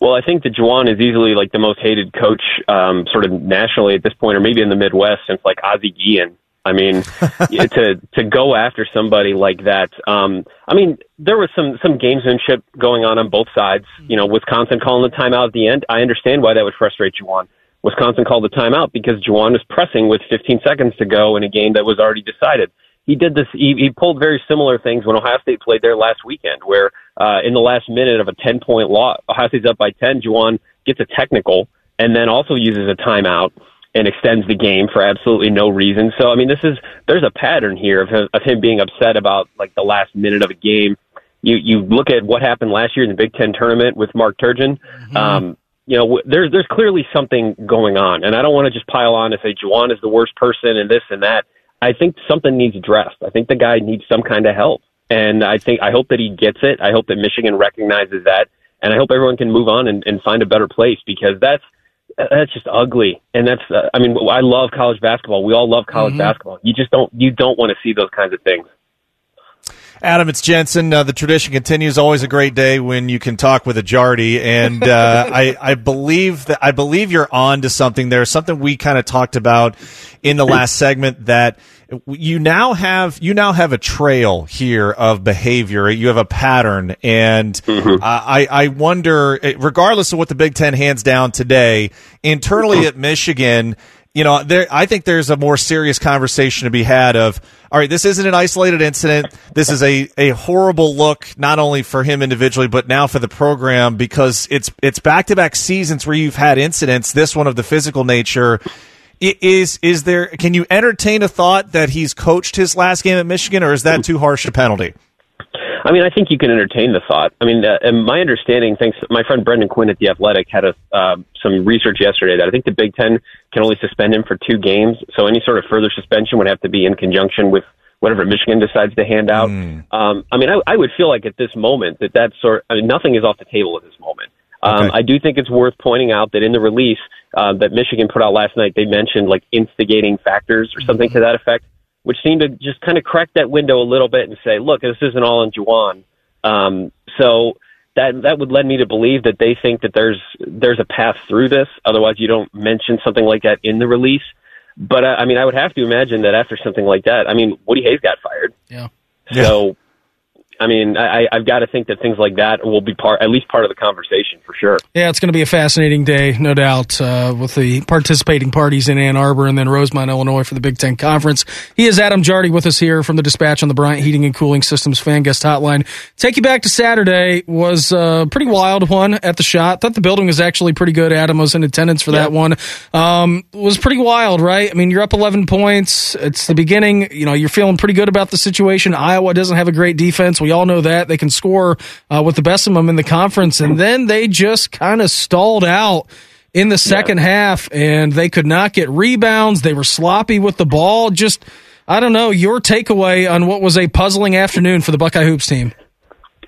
Well, I think that Juwan is easily like the most hated coach, um, sort of nationally at this point, or maybe in the Midwest since like Ozzie Guillen. I mean, [LAUGHS] to to go after somebody like that. Um, I mean, there was some some gamesmanship going on on both sides. You know, Wisconsin calling the timeout at the end. I understand why that would frustrate Juwan. Wisconsin called the timeout because Juwan was pressing with 15 seconds to go in a game that was already decided. He did this. He, he pulled very similar things when Ohio State played there last weekend, where uh, in the last minute of a 10 point loss, Ohio State's up by 10. Juwan gets a technical and then also uses a timeout and extends the game for absolutely no reason. So I mean, this is there's a pattern here of him, of him being upset about like the last minute of a game. You you look at what happened last year in the Big Ten tournament with Mark Turgeon. Mm-hmm. Um, you know, there's there's clearly something going on, and I don't want to just pile on and say Juwan is the worst person and this and that. I think something needs addressed. I think the guy needs some kind of help, and I think I hope that he gets it. I hope that Michigan recognizes that, and I hope everyone can move on and, and find a better place because that's that's just ugly. And that's, uh, I mean, I love college basketball. We all love college mm-hmm. basketball. You just don't, you don't want to see those kinds of things. Adam, it's Jensen. Uh, the tradition continues. Always a great day when you can talk with a Jardy, and uh, [LAUGHS] I, I believe that I believe you're on to something there. Something we kind of talked about in the [LAUGHS] last segment that you now have you now have a trail here of behavior. You have a pattern, and mm-hmm. I I wonder, regardless of what the Big Ten hands down today, internally at Michigan you know, there, I think there's a more serious conversation to be had of, all right, this isn't an isolated incident. This is a, a horrible look, not only for him individually, but now for the program because it's, it's back to back seasons where you've had incidents, this one of the physical nature. Is, is there, can you entertain a thought that he's coached his last game at Michigan or is that too harsh a penalty? I mean, I think you can entertain the thought. I mean, uh, and my understanding, thanks, my friend Brendan Quinn at the Athletic had a, uh, some research yesterday that I think the Big Ten can only suspend him for two games. So any sort of further suspension would have to be in conjunction with whatever Michigan decides to hand out. Mm. Um, I mean, I, I would feel like at this moment that that sort, I mean, nothing is off the table at this moment. Um, okay. I do think it's worth pointing out that in the release uh, that Michigan put out last night, they mentioned like instigating factors or something mm-hmm. to that effect which seemed to just kind of crack that window a little bit and say, look, this isn't all in Juwan. Um, so that that would lead me to believe that they think that there's there's a path through this. Otherwise, you don't mention something like that in the release. But uh, I mean, I would have to imagine that after something like that, I mean, Woody Hayes got fired. Yeah. So I mean, I, I've got to think that things like that will be part, at least part of the conversation for sure. Yeah, it's going to be a fascinating day, no doubt, uh, with the participating parties in Ann Arbor and then Rosemont, Illinois for the Big Ten Conference. He is Adam Jardy with us here from the Dispatch on the Bryant Heating and Cooling Systems fan guest hotline. Take you back to Saturday was a pretty wild one at the shot. Thought the building was actually pretty good. Adam was in attendance for yeah. that one. Um, was pretty wild, right? I mean, you're up 11 points. It's the beginning. You know, you're feeling pretty good about the situation. Iowa doesn't have a great defense. We all know that. They can score uh, with the best of them in the conference. And then they just kind of stalled out in the second yeah. half and they could not get rebounds. They were sloppy with the ball. Just, I don't know, your takeaway on what was a puzzling afternoon for the Buckeye Hoops team.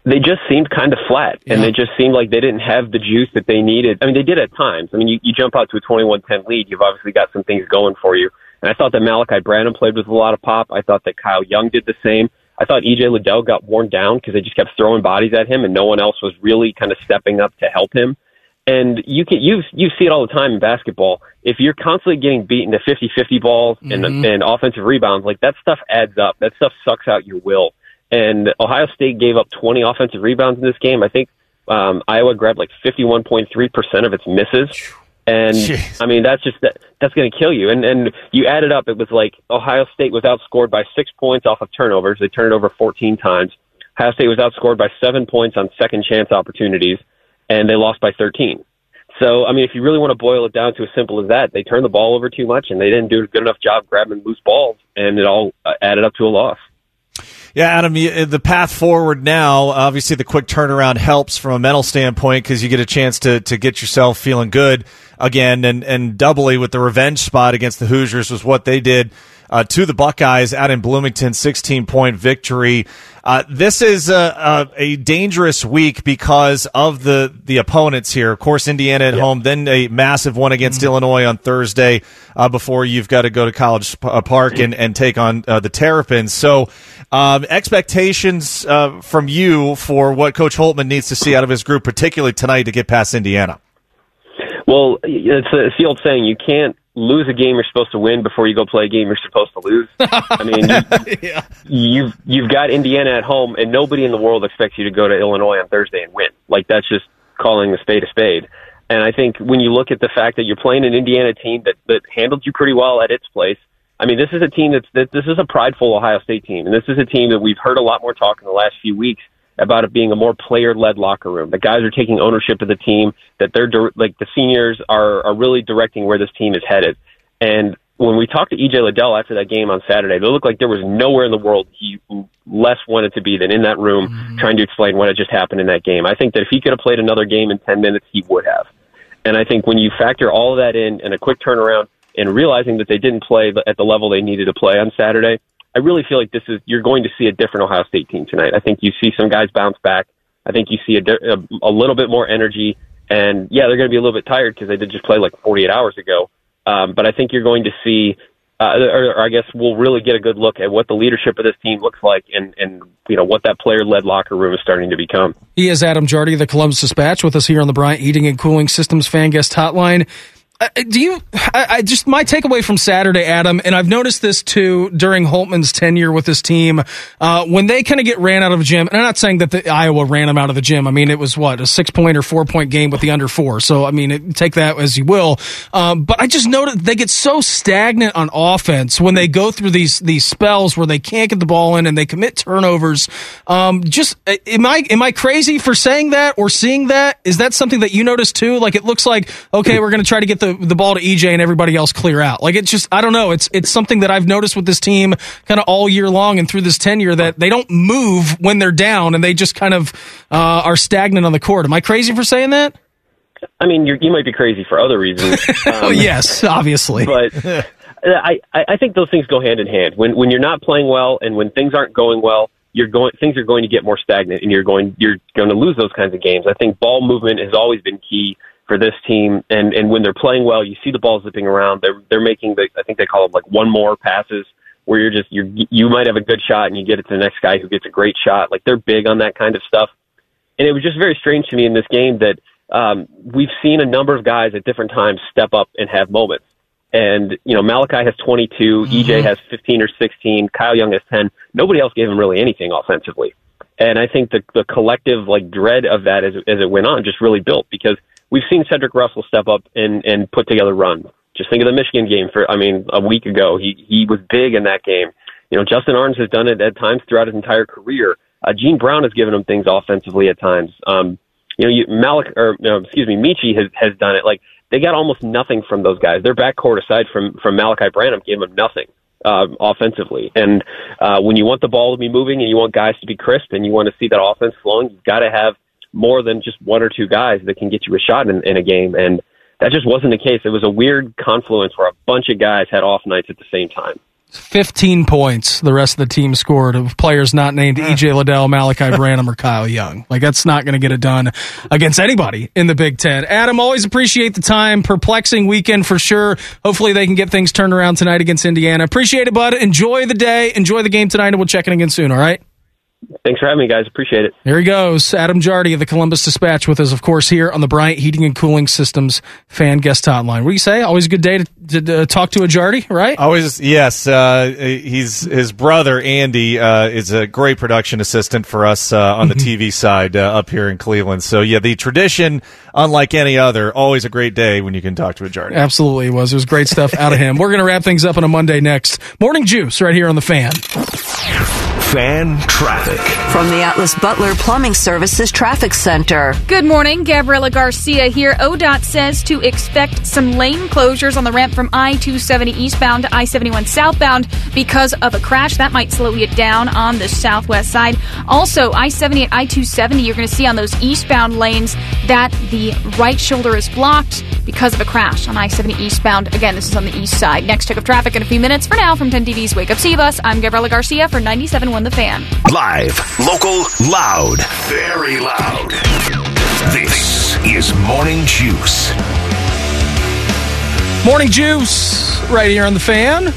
they just seemed kind of flat, and they just seemed like they didn't have the juice that they needed. I mean, they did at times. I mean, you, you jump out to a 21-10 lead, you've obviously got some things going for you. And I thought that Malaki Branham played with a lot of pop. I thought that Kyle Young did the same. I thought EJ Liddell got worn down because they just kept throwing bodies at him, and no one else was really kind of stepping up to help him. And you can you you see it all the time in basketball. If you're constantly getting beaten to 50-50 balls and Mhm. and offensive rebounds, like that stuff adds up. That stuff sucks out your will. And Ohio State gave up 20 offensive rebounds in this game. I think um, Iowa grabbed like 51.3 percent of its misses. And I mean that's just that that's going to kill you. And and you add it up, it was like Ohio State was outscored by six points off of turnovers. They turned it over 14 times. Ohio State was outscored by seven points on second chance opportunities, and they lost by 13. So I mean, if you really want to boil it down to as simple as that, they turned the ball over too much, and they didn't do a good enough job grabbing loose balls, and it all uh, added up to a loss. Yeah, Adam, you, uh, the path forward now, obviously the quick turnaround helps from a mental standpoint because you get a chance to, to get yourself feeling good again and, and doubly with the revenge spot against the Hoosiers was what they did uh, to the Buckeyes out in Bloomington, 16 point victory. Uh, this is a, a, a dangerous week because of the, the opponents here. Of course, Indiana at home, then a massive one against Illinois on Thursday uh, before you've got to go to College uh, Park and, and take on uh, the Terrapins. So, um, expectations uh, from you for what Coach Holtmann needs to see out of his group, particularly tonight to get past Indiana. Well, it's, it's the old saying: you can't lose a game you're supposed to win before you go play a game you're supposed to lose. I mean, you, [LAUGHS] you've you've got Indiana at home, and nobody in the world expects you to go to Illinois on Thursday and win. Like that's just calling a spade a spade. And I think when you look at the fact that you're playing an Indiana team that that handled you pretty well at its place. I mean, this is a team that's that this is a prideful Ohio State team, and this is a team that we've heard a lot more talk in the last few weeks about it being a more player-led locker room. The guys are taking ownership of the team. That they're like the seniors are are really directing where this team is headed. And when we talked to EJ Liddell after that game on Saturday, it looked like there was nowhere in the world he less wanted to be than in that room mm-hmm. trying to explain what had just happened in that game. I think that if he could have played another game in 10 minutes, he would have. And I think when you factor all of that in and a quick turnaround and realizing that they didn't play at the level they needed to play on Saturday, I really feel like this is you're going to see a different Ohio State team tonight. I think you see some guys bounce back. I think you see a, a, a little bit more energy, and yeah, they're going to be a little bit tired because they did just play like 48 hours ago. Um, but I think you're going to see, uh, or, or I guess we'll really get a good look at what the leadership of this team looks like, and and you know what that player-led locker room is starting to become. He is Adam Jardy the Columbus Dispatch with us here on the Bryant Heating and Cooling Systems Fan Guest Hotline. Uh, do you? I, I just my takeaway from Saturday, Adam, and I've noticed this too during Holtmann's tenure with this team. Uh, when they kind of get ran out of the gym, and I'm not saying that the Iowa ran them out of the gym. I mean, it was what a six point or four point game with the under four. So I mean, it, take that as you will. Um, but I just noticed they get so stagnant on offense when they go through these these spells where they can't get the ball in and they commit turnovers. Um, just uh, am I am I crazy for saying that or seeing that? Is that something that you notice too? Like it looks like okay, we're going to try to get the the ball to EJ and everybody else clear out. Like it's just I don't know. It's it's something that I've noticed with this team kind of all year long and through this tenure that they don't move when they're down and they just kind of uh, are stagnant on the court. Am I crazy for saying that? I mean, you're, you might be crazy for other reasons. [LAUGHS] Oh yes, obviously. but [LAUGHS] I, I I think those things go hand in hand. When when you're not playing well and when things aren't going well, you're going things are going to get more stagnant and you're going you're going to lose those kinds of games. I think ball movement has always been key for this team and and when they're playing well, you see the ball zipping around. They're they're making the I think they call them like one more passes where you're just you're you might have a good shot and you get it to the next guy who gets a great shot. Like they're big on that kind of stuff. And it was just very strange to me in this game that um, we've seen a number of guys at different times step up and have moments. And, you know, Malaki has 22, EJ has 15 or 16, Kyle Young has 10. Nobody else gave him really anything offensively. And I think the, the collective, like, dread of that as, as it went on just really built because we've seen Cedric Russell step up and, and put together runs. Just think of the Michigan game for, I mean, a week ago. He, he was big in that game. You know, Justin Ahrens has done it at times throughout his entire career. Uh, Gene Brown has given him things offensively at times. Um, you know, you, Malik or no, excuse me, Meechie has has done it. Like they got almost nothing from those guys. Their backcourt, aside from from Malaki Branham, gave them nothing uh, offensively. And uh, when you want the ball to be moving and you want guys to be crisp and you want to see that offense flowing, you've got to have more than just one or two guys that can get you a shot in, in a game. And that just wasn't the case. It was a weird confluence where a bunch of guys had off nights at the same time. 15 points the rest of the team scored of players not named hmm. EJ Liddell, Malaki [LAUGHS] Branham, or Kyle Young. Like, that's not going to get it done against anybody in the Big Ten. Adam, always appreciate the time. Perplexing weekend for sure. Hopefully, they can get things turned around tonight against Indiana. Appreciate it, bud. Enjoy the day. Enjoy the game tonight, and we'll check in again soon, all right? Thanks for having me, guys. Appreciate it. There he goes. Adam Jardy of the Columbus Dispatch with us, of course, here on the Bryant Heating and Cooling Systems fan guest hotline. What do you say? Always a good day to, to, to talk to a Jardy, right? Always, yes. Uh, he's his brother Andy uh, is a great production assistant for us uh, on the TV side uh, up here in Cleveland. So yeah, the tradition, unlike any other, always a great day when you can talk to a Jardy. Absolutely, it was. It was great stuff out of him. We're going to wrap things up on a Monday next. Morning Juice right here on the fan. Fan traffic. From the Atlas Butler Plumbing Services Traffic Center. Good morning, Gabriela Garcia here. ODOT says to expect some lane closures on the ramp from I 270 eastbound to I 71 southbound because of a crash. That might slow you down on the southwest side. Also, I 70 and I 270, you're going to see on those eastbound lanes that the right shoulder is blocked because of a crash on I 70 eastbound. Again, this is on the east side. Next check of traffic in a few minutes. For now, from 10 TV's Wake Up See Bus, I'm Gabriela Garcia for 97.1 The Fan. Live, local, loud, very loud. This is Morning Juice. Morning Juice right here on the fan.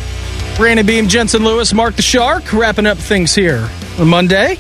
Brandon Beam, Jensen Lewis, Mark the Shark, wrapping up things here on Monday.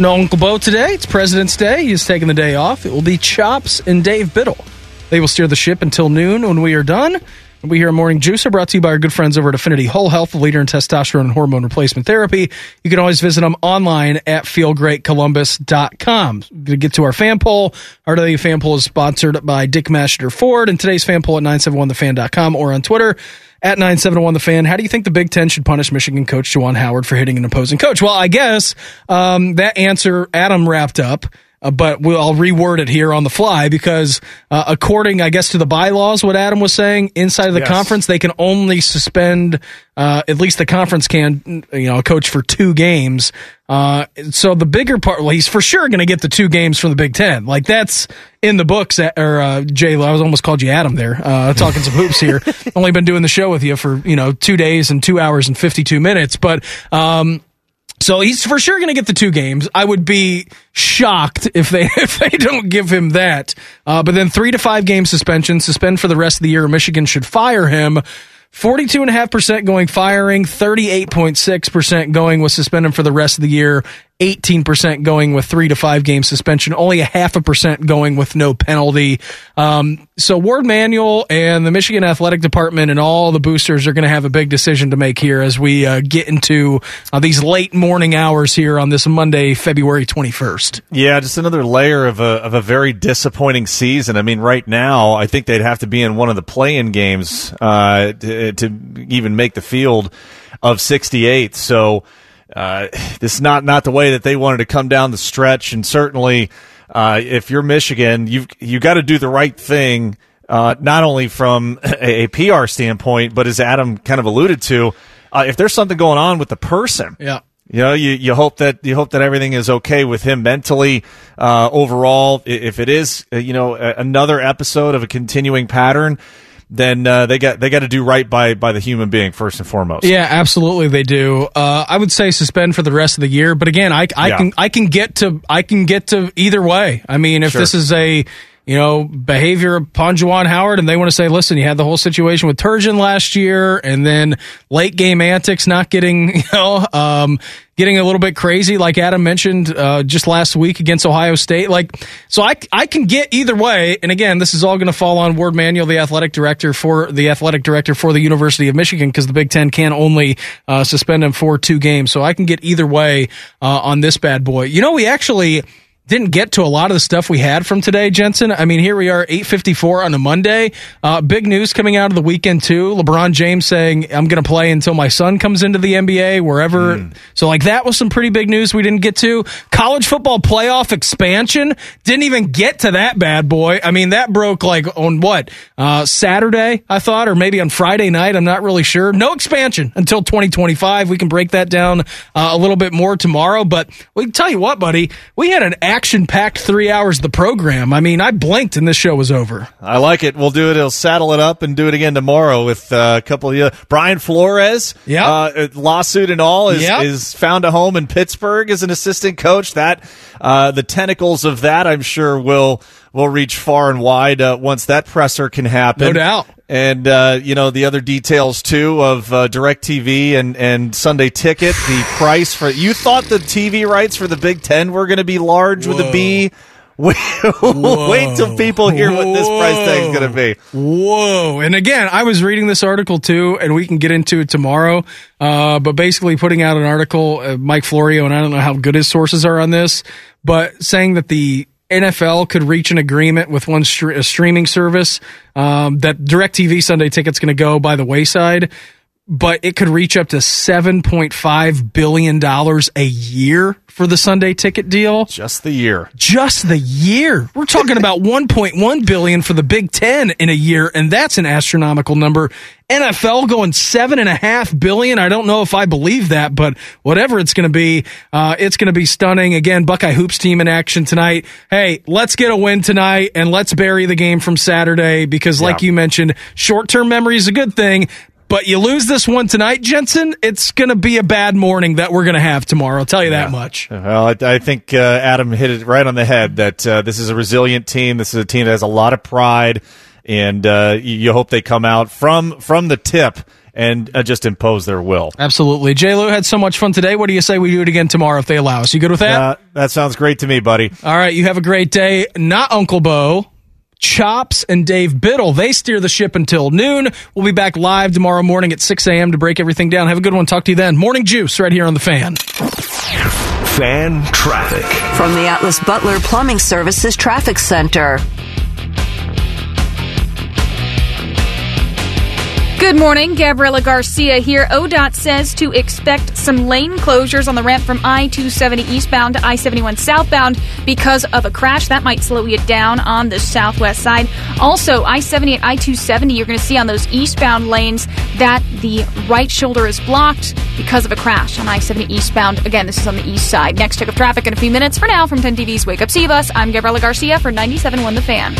No Uncle Bo today. It's President's Day. He's taking the day off. It will be Chops and Dave Biddle. They will steer the ship until noon when we are done. We here Morning Juice are brought to you by our good friends over at Affinity Whole Health, the leader in testosterone and hormone replacement therapy. You can always visit them online at feelgreatcolumbus.com. Going to get to our fan poll. Our daily fan poll is sponsored by Dick Masheter Ford, and today's fan poll at 971thefan.com or on Twitter at 971thefan. How do you think the Big Ten should punish Michigan coach Juwan Howard for hitting an opposing coach? Well, I guess um, that answer Adam wrapped up. Uh, but we'll, I'll reword it here on the fly because, uh, according, I guess, to the bylaws, what Adam was saying, inside of the Yes. conference, they can only suspend, uh, at least the conference can, you know, a coach for two games. Uh, so the bigger part, well, he's for sure going to get the two games from the Big Ten. Like that's in the books. At, or uh, Jay, I was almost called you Adam there, uh, [LAUGHS] talking some hoops here. Only been doing the show with you for you know two days and two hours and fifty two minutes, but. um so he's for sure going to get the two games. I would be shocked if they [LAUGHS] if they don't give him that. Uh, but then three to five game suspension, suspend for the rest of the year. Michigan should fire him. 42.5% going firing, 38.6% going with suspending for the rest of the year, 18% going with three to five game suspension, only a half a percent going with no penalty. Um, so Warde Manuel and the Michigan Athletic Department and all the boosters are going to have a big decision to make here as we uh, get into uh, these late morning hours here on this Monday, February 21st. Yeah, just another layer of a of a very disappointing season. I mean, right now, I think they'd have to be in one of the play-in games uh, to, to even make the field of 68. So uh, [SIGHS] this is not not the way that they wanted to come down the stretch. And certainly, uh, if you're Michigan, you've you got to do the right thing. Uh, not only from [LAUGHS] a, a PR standpoint, but as Adam kind of alluded to, uh, if there's something going on with the person, Yeah. you know, you, you hope that you hope that everything is okay with him mentally. Uh, overall, if it is, uh, you know, another episode of a continuing pattern, then uh, they got they got to do right by by the human being first and foremost. Yeah, absolutely they do. Uh, I would say suspend for the rest of the year, but again, I, I Yeah. can I can get to I can get to either way. I mean, if Sure. this is a you know behavior upon Juwan Howard, and they want to say, listen, you had the whole situation with Turgeon last year, and then late game antics, not getting [LAUGHS] you know um, getting a little bit crazy, like Adam mentioned uh, just last week against Ohio State. Like, so I I can get either way. And again, this is all going to fall on Warde Manuel, the athletic director for the athletic director for the University of Michigan, because the Big Ten can only uh, suspend him for two games. So I can get either way uh, on this bad boy. You know, we actually didn't get to a lot of the stuff we had from today, Jensen. I mean, here we are, 854 on a Monday. Uh, big news coming out of the weekend, too. LeBron James saying, I'm going to play until my son comes into the NBA, wherever. So, like, that was some pretty big news we didn't get to. College football playoff expansion. Didn't even get to that bad boy. I mean, that broke, like, on what? Uh, Saturday, I thought, or maybe on Friday night. I'm not really sure. No expansion until 2025. We can break that down uh, a little bit more tomorrow. But we can tell you what, buddy, we had an action packed three hours of the program. I mean, I blinked and this show was over. I like it. We'll do it. He'll saddle it up and do it again tomorrow with uh, a couple of you. Brian Flores, yeah, uh, lawsuit and all, is, Yep. is found a home in Pittsburgh as an assistant coach. That uh, the tentacles of that, I'm sure, will will reach far and wide uh, once that presser can happen. No doubt. And uh, you know the other details too of uh, Directv and and Sunday Ticket. The [SIGHS] price for you thought the TV rights for the Big Ten were going to be large with a B. Wait, wait till people hear what this price tag is going to be. Whoa. And again, I was reading this article too, and we can get into it tomorrow. Uh, but basically putting out an article, uh, Mike Florio, and I don't know how good his sources are on this, but saying that the NFL could reach an agreement with one a streaming service, um, that DirecTV Sunday ticket's going to go by the wayside, but it could reach up to $7.5 billion a year for the Sunday ticket deal. Just the year. Just the year. We're talking about [LAUGHS] 1.1 billion for the Big Ten in a year, and that's an astronomical number. NFL going seven and a half billion. I don't know if I believe that, but whatever it's going to be, uh, it's going to be stunning. Again, Buckeye Hoops team in action tonight. Hey, let's get a win tonight and let's bury the game from Saturday because, like Yeah. you mentioned, short term memory is a good thing. But you lose this one tonight, Jensen, it's going to be a bad morning that we're going to have tomorrow. I'll tell you that much. Well, I, I think uh, Adam hit it right on the head that uh, this is a resilient team. This is a team that has a lot of pride, and uh, you, you hope they come out from from the tip and uh, just impose their will. Absolutely. J. Lou had so much fun today. What do you say we do it again tomorrow if they allow us? You good with that? Uh, that sounds great to me, buddy. All right. You have a great day. Not Uncle Bo. Chops and Dave Biddle. They steer the ship until noon. We'll be back live tomorrow morning at 6 a.m. to break everything down. Have a good one. Talk to you then. Morning Juice right here on the fan. Fan traffic. From the Atlas Butler Plumbing Services Traffic Center. Good morning, Gabriela Garcia here. ODOT says to expect some lane closures on the ramp from I 270 eastbound to I 71 southbound because of a crash. That might slow you down on the southwest side. Also, I 70 and I 270, you're going to see on those eastbound lanes that the right shoulder is blocked because of a crash on I 70 eastbound. Again, this is on the east side. Next check of traffic in a few minutes. For now, from 10 TV's Wake Up See I'm Gabriela Garcia for 97.1 The Fan.